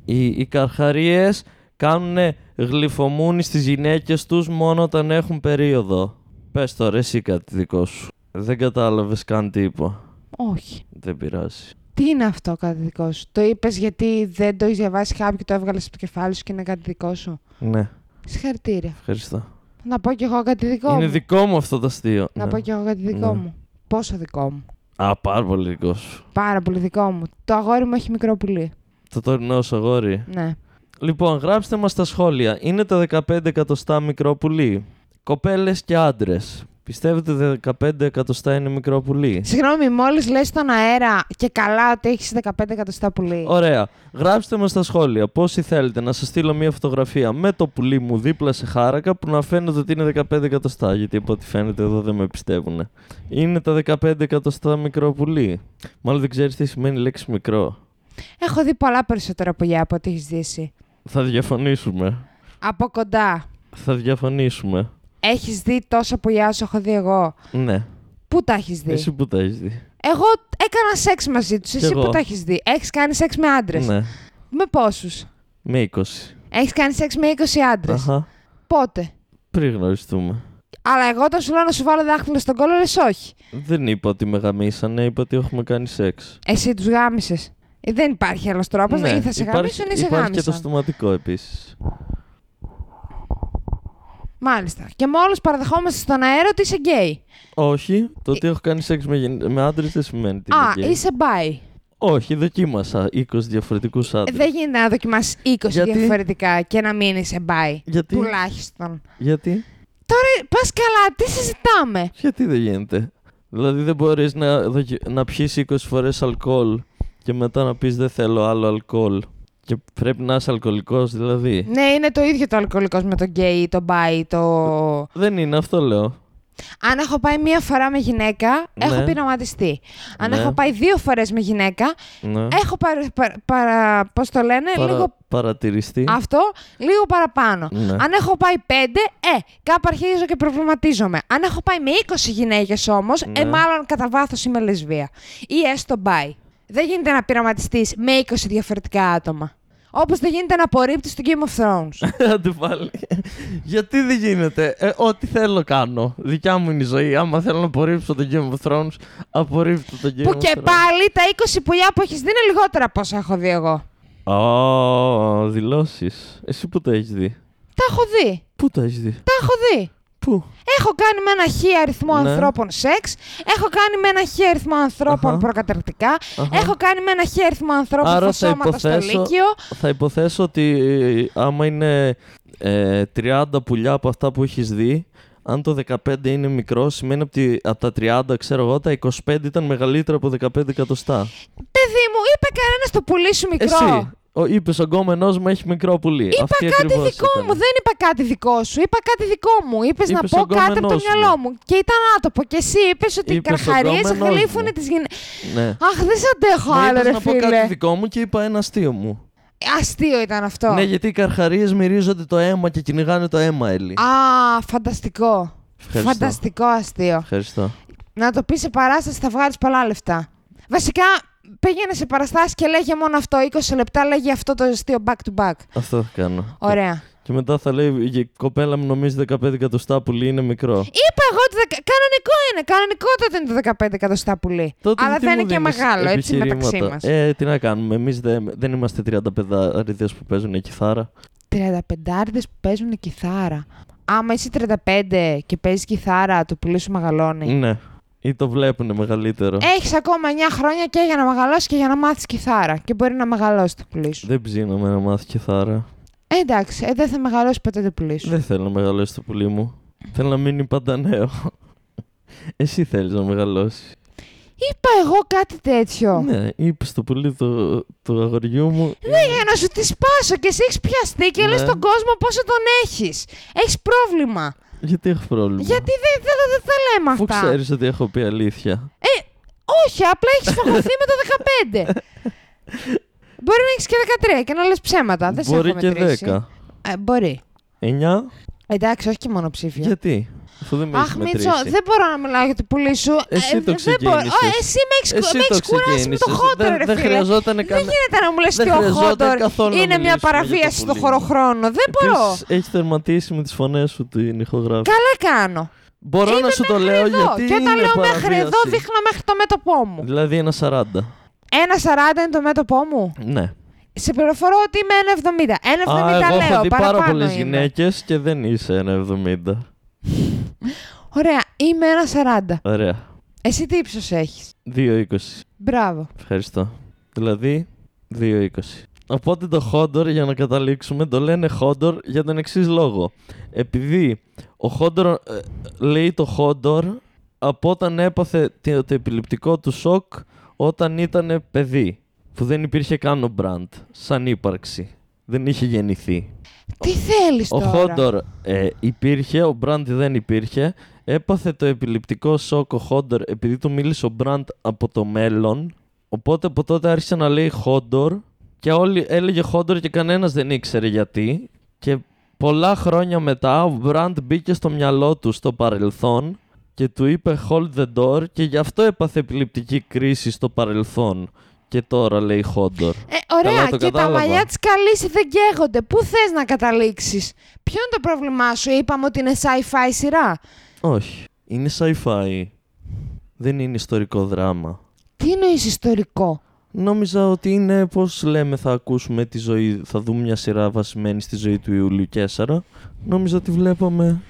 οι, οι καρχαρίες κάνουν γλυφομούνι στις γυναίκες τους μόνο όταν έχουν περίοδο. Πες τώρα εσύ κάτι δικό σου. Δεν κατάλαβες καν τι είπα. Όχι. Δεν πειράζει. Τι είναι αυτό κάτι δικό σου; Το είπες γιατί δεν το έχεις διαβάσει κάποιο και το έβγαλες από το κεφάλι σου και είναι κάτι δικό σου; Ναι, Συγχαρητήρια. ευχαριστώ. Να πω κι εγώ κάτι δικό Είναι μου. δικό μου αυτό το αστείο. Να Ναι. πω κι εγώ κάτι δικό Ναι. μου. Πόσο δικό μου. Α, πάρα πολύ δικό σου. Πάρα πολύ δικό μου. Το αγόρι μου έχει μικρό πουλί. Το τωρινό σου αγόρι. Ναι. Λοιπόν, γράψτε μας στα σχόλια. Είναι τα 15 εκατοστά μικρό πουλί; Κοπέλες και άντρες. Πιστεύετε 15 εκατοστά είναι μικρό πουλί; Συγγνώμη, μόλις λες στον αέρα και καλά ότι έχεις 15 εκατοστά πουλί. Ωραία. Γράψτε μας στα σχόλια πόσοι θέλετε να σας στείλω μια φωτογραφία με το πουλί μου δίπλα σε χάρακα που να φαίνεται ότι είναι 15 εκατοστά. Γιατί από ό,τι φαίνεται εδώ δεν με πιστεύουν. Είναι τα 15 εκατοστά μικρό πουλί; Μάλλον δεν ξέρεις τι σημαίνει η λέξη μικρό. Έχω δει πολλά περισσότερα πουλιά από ό,τι έχεις δει εσύ. Θα διαφωνήσουμε. Από κοντά. Θα διαφωνήσουμε. Έχεις δει τόσα πουλιά όσο έχω δει εγώ; Ναι. Πού τα έχεις δει; Εσύ που τα έχεις δει. Εγώ έκανα σεξ μαζί τους. Εσύ εγώ. που τα έχεις δει; Έχεις κάνει σεξ με άντρες; Ναι. Με πόσους; Με 20. Έχεις κάνει σεξ με 20 άντρες; Αχα. Πότε; Πριν γνωριστούμε. Αλλά εγώ όταν σου λέω να σου βάλω δάχτυλο στον κόλλο, λες όχι. Δεν είπα ότι με γαμίσανε, είπα ότι έχουμε κάνει σεξ. Εσύ τους γάμισες. Δεν υπάρχει άλλος τρόπος. Ναι, ή θα σε υπάρχει- γαμίσουν ή σε Υπάρχει και το γάμισαν. στοματικό επίσης. Μάλιστα. Και με όλου παραδεχόμαστε στον αέρα ότι είσαι γκέι. Όχι, το ότι έχω κάνει σεξ με, γεν- με άντρες δεν σημαίνει ότι είμαι Α, γκέι. είσαι bi. Όχι, δοκίμασα 20 διαφορετικούς Ε, άντρες. Δεν γίνεται να δοκιμάσεις 20 Γιατί; διαφορετικά και να μην είσαι bi. Γιατί; Τουλάχιστον. Γιατί; Τώρα πας καλά, τι συζητάμε; Γιατί δεν γίνεται; Δηλαδή δεν μπορείς να, δοκι... να πιείς 20 φορές αλκοόλ και μετά να πεις δεν θέλω άλλο αλκοόλ. Και πρέπει να είσαι αλκοολικός δηλαδή. Ναι, είναι το ίδιο το αλκοολικός με το γκέι, το μπάι, το. Δεν είναι, αυτό λέω. Αν έχω πάει μία φορά με γυναίκα, Ναι. έχω πειραματιστεί. Αν Ναι. έχω πάει δύο φορές με γυναίκα, Ναι. έχω παρα, παρα, παρα- πώς το λένε, Παρα- λίγο Παρατηρηστή. αυτό, λίγο παραπάνω. Ναι. Αν έχω πάει πέντε, ε, κάπου αρχίζω και προβληματίζομαι. Αν έχω πάει με 20 γυναίκες όμως, ε, Ναι. μάλλον κατά βάθος είμαι λεσβία. Ή έστω μπάι. Δεν γίνεται να πειραματιστείς με 20 διαφορετικά άτομα. Όπως δεν γίνεται να απορρίπτεις το Game of Thrones. Άντε πάλι. Γιατί δεν γίνεται; Ε, ό,τι θέλω κάνω. Δικιά μου είναι η ζωή. Άμα θέλω να απορρίψω το Game of Thrones, απορρίψω το Game που of και Thrones. πάλι τα 20 πουλιά που έχεις δει είναι λιγότερα από όσα έχω δει εγώ. Ω, δηλώσεις. Εσύ πού το έχεις δει; Τα έχω δει. Πού το έχεις δει; Τα έχω δει. Πού; Έχω κάνει με ένα χι αριθμό Ναι. ανθρώπων σεξ. Έχω κάνει με ένα χι αριθμό ανθρώπων Αχα. προκαταρκτικά. Αχα. Έχω κάνει με ένα χι αριθμό ανθρώπων Άρα θα φωσώματα στο υποθέσω- Λύκειο. Θα υποθέσω ότι ε, άμα είναι ε, 30 πουλιά από αυτά που έχεις δει, αν το 15 είναι μικρό, σημαίνει ότι από τα 30, ξέρω εγώ, τα 25 ήταν μεγαλύτερα από 15 εκατοστά. Παιδί μου, είπε κανένας το πουλί σου μικρό. Εσύ, ο, είπες ο γκόμενός μου έχει μικρό πουλί. Είπα Αυτή κάτι ακριβώς δικό ήταν. μου, δεν είπα κάτι δικό σου. Είπα κάτι δικό μου. Είπες να Είπες πω ο κάτι από το γκόμενός μυαλό μου. μου. Και ήταν άτομο. Και εσύ είπες ότι οι Είπες ο καρχαρίες γκόμενός γλύφουν μου. τις γυναίκε. Ναι. Αχ, δεν σε αντέχω Μου άλλο, είπες ρε να πω κάτι φίλε. δικό μου και είπα ένα αστείο μου. Αστείο ήταν αυτό. Ναι, γιατί οι καρχαρίες μυρίζονται το αίμα και κυνηγάνε το αίμα, Έλλη. Α, φανταστικό. Ευχαριστώ. Φανταστικό αστείο. Ευχαριστώ. Να το πει σε παράσταση θα βγάλεις πολλά λεφτά. Βασικά πήγαινε σε παραστάσεις και λέγε μόνο αυτό. 20 λεπτά λέγε αυτό το αστείο back to back. Αυτό θα κάνω. Ωραία. Και μετά θα λέει η κοπέλα μου νομίζει 15 εκατοστά πουλί είναι μικρό. Είπα εγώ ότι δεκα- κανονικό είναι. Κανονικότατα είναι το 15 εκατοστά πουλί. Τότε Αλλά γιατί δεν μου είναι και δίνεις μεγάλο, έτσι μεταξύ επιχειρήματα; μας. Ε, τι να κάνουμε. Εμείς δεν, δεν είμαστε 35 αριδές που παίζουν κιθάρα. 35 που παίζουν κιθάρα. Άμα είσαι 35 και παίζεις κιθάρα, το πουλί σου μεγαλώνει. Ναι. Ή το βλέπουν μεγαλύτερο; Έχεις ακόμα 9 χρόνια και για να μεγαλώσεις και για να μάθεις κιθάρα. Και μπορεί να μεγαλώσεις το πουλί σου. Δεν ψήνομαι να μάθει κιθάρα. Ε, εντάξει, ε, δεν θα μεγαλώσει ποτέ το πουλί σου. Δεν θέλω να μεγαλώσει το πουλί μου. Θέλω να μείνει πάντα νέο. Εσύ θέλεις να μεγαλώσεις. Είπα εγώ κάτι τέτοιο. Ναι, είπες το πουλί του, του αγοριού μου. Ναι, για να σου τη σπάσω και εσύ έχεις πιαστεί και Ναι. λες στον κόσμο πόσο τον έχεις. Έχεις πρόβλημα. Γιατί έχω πρόβλημα; Γιατί δεν δεν δεν τα λέμε Αφού αυτά. ξέρεις ότι έχω πει αλήθεια. Όχι, απλά έχεις φαγωθεί με το 15. Μπορεί να έχεις και 13 και να λες ψέματα. Δεν σε Μπορεί έχω και μετρήσει. 10. Ε, μπορεί. 9. Εντάξει, όχι και μονοψήφια. Γιατί, αφού δεν με Αχ, έχεις Μίτσο, μετρήσει. δεν μπορώ να μιλάω για το πουλί σου. Εσύ Ε, το δεν μπορώ- ξεκίνησες. Ω, Εσύ με έχεις, Εσύ με το έχεις κουράσει με το ξεκίνησες. χόντορ, Δεν- ρε δεν φίλε. χρειαζόταν Δεν καν- γίνεται να μου λες δεν ότι ο χρειαζόταν χόντορ καθόλου να είναι μια μιλήσουμε για το παραβίαση στο πουλί. χωροχρόνο. Δεν μπορώ. Επίσης, έχεις τερματίσει με τις φωνές σου την ηχογράφηση. Καλά κάνω. Μπορώ Είμαι να σου το μέχρι λέω εδώ. γιατί Και όταν είναι λέω μέχρι εδώ, παραβίαση. δείχνω μέχρι το μέτωπό μου. Δηλαδή ένα 40. Ένα 40 είναι το μέτωπό μου; Ναι. Σε πληροφορώ ότι είμαι ένα 70. Ένα 70 Α, εγώ λέω. έχω δει πάρα παραπάνω πολλές είμαι. γυναίκες και δεν είσαι ένα 70. Ωραία, είμαι ένα 40. Ωραία. Εσύ τι ύψος έχεις; 2,20. Μπράβο. Ευχαριστώ. Δηλαδή 2,20. Οπότε το Χόντορ, για να καταλήξουμε, το λένε Χόντορ για τον εξής λόγο. Επειδή ο Χόντορ ε, λέει το Χόντορ από όταν έπαθε το, το επιληπτικό του σοκ όταν ήταν παιδί. Που δεν υπήρχε καν ο Μπραν σαν ύπαρξη. Δεν είχε γεννηθεί. Τι θέλεις Ο τώρα; Χόντορ ε, υπήρχε, ο Μπραν δεν υπήρχε. Έπαθε το επιληπτικό σοκ ο Χόντορ επειδή του μίλησε ο Μπραν από το μέλλον. Οπότε από τότε άρχισε να λέει Χόντορ και όλοι έλεγε Χόντορ και κανένας δεν ήξερε γιατί. Και πολλά χρόνια μετά ο Μπραντ μπήκε στο μυαλό του στο παρελθόν και του είπε Hold the door και γι' αυτό έπαθε επιληπτική κρίση στο παρελθόν. Και τώρα λέει Χόντορ. Ε, ωραία, Καλά, το και τα κατάλαβα. μαλλιά της καλής δεν καίγονται. Πού θες να καταλήξεις; Ποιο είναι το πρόβλημά σου, είπαμε ότι είναι sci-fi σειρά. Όχι. Είναι sci-fi. Δεν είναι ιστορικό δράμα. Τι εννοείς ιστορικό; Νόμιζα ότι είναι, πώς λέμε, θα ακούσουμε τη ζωή, θα δούμε μια σειρά βασισμένη στη ζωή του Ιουλίου Κέσσαρα. Νόμιζα ότι βλέπαμε...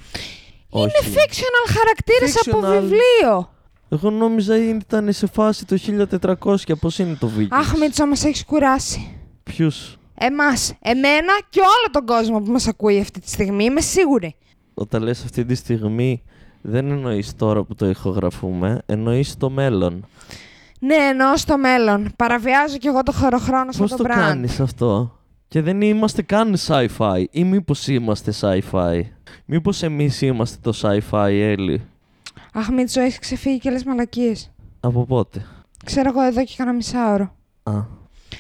Είναι Όχι. fictional χαρακτήρες από Fictional. βιβλίο. Εγώ νόμιζα ήταν σε φάση το 1400, πώς είναι το βίντεο; Αχ, Μίτσο, μας έχεις κουράσει. Ποιους, Εμάς, εμένα και όλο τον κόσμο που μας ακούει αυτή τη στιγμή, είμαι σίγουρη. όταν λες αυτή τη στιγμή, δεν εννοείς τώρα που το ηχογραφούμε, εννοείς το μέλλον. Ναι, εννοώ στο μέλλον. Παραβιάζω κι εγώ το χωροχρόνο σαν Πώς τον το Brand. κάνεις αυτό; Και δεν είμαστε καν sci-fi ή μήπως είμαστε sci-fi; Μήπως εμείς είμαστε το sci-fi, Έλλη; Αχ, Μίτσο, έχεις ξεφύγει και λες μαλακίες. Από πότε; Ξέρω εγώ εδώ και κανένα μισάωρο. Α,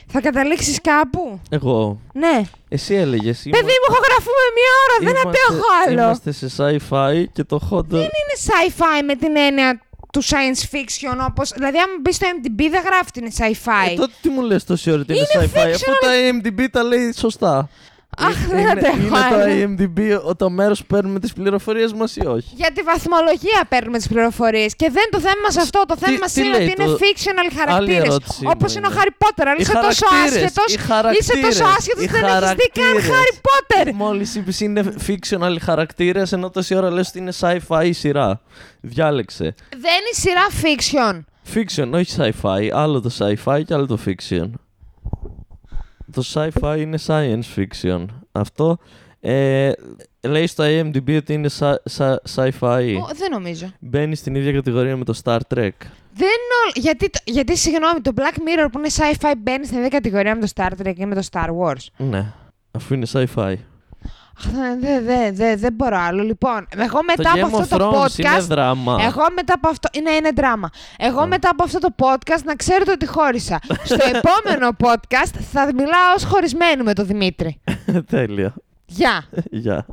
Θα καταλήξεις κάπου; εγώ. Ναι. Εσύ έλεγες. Παιδί μου, ηχογραφούμε μία ώρα, δεν αντέχω άλλο. Είμαστε σε sci-fi και το hot Δεν είναι sci-fi με την έννοια του science fiction όπως... Δηλαδή, αν μπεις στο MDB δεν γράφει ότι είναι sci-fi. Ε, τότε τι μου λες τόση ώρα ότι είναι Είναι sci-fi, αφού fictional. τα IMDb τα λέει σωστά. Αχ, δεν είναι, αντέχω είναι άλλο. το IMDb το μέρος που παίρνουμε τις πληροφορίες μας ή όχι; Για τη βαθμολογία παίρνουμε τις πληροφορίες. Και δεν το θέμα μας αυτό. Το θέμα μας τι είναι λέει ότι είναι το- fictional χαρακτήρες. ερώτησή Όπως μου είναι ο είναι. Χάρι Πότερ. Αλλά Οι είσαι τόσο χαρακτήρες, άσχετο. οι Είσαι χαρακτήρες, τόσο άσχετος οι που δεν έχεις δει καν χαρακτήρες. Χάρι Πότερ. Μόλις είπες είναι fictional χαρακτήρες ενώ τόση ώρα λες ότι είναι sci-fi η σειρά. Διάλεξε. Δεν είναι σειρά fiction. Fiction, όχι sci-fi. Άλλο το sci-fi και άλλο το fiction. Το sci-fi είναι science fiction. Αυτό ε, λέει στο IMDb ότι είναι sci- sci- sci-fi. Ω, δεν νομίζω. Μπαίνει στην ίδια κατηγορία με το Star Trek. Δεν είναι όλο- γιατί, το- γιατί, συγγνώμη, το Black Mirror που είναι sci-fi μπαίνει στην ίδια κατηγορία με το Star Trek ή με το Star Wars. Ναι, αφού είναι sci-fi. Αχ, Δεν δε, δε, δεν μπορώ άλλο. Λοιπόν, εγώ μετά το από Game of αυτό το Thrones είναι podcast. δράμα. Εγώ μετά από αυτό. Είναι, είναι δράμα. Εγώ Α. μετά από αυτό το podcast να ξέρετε ότι χώρισα. Στο επόμενο podcast θα μιλάω ως χωρισμένη με τον Δημήτρη. Τέλεια. Γεια. Γεια.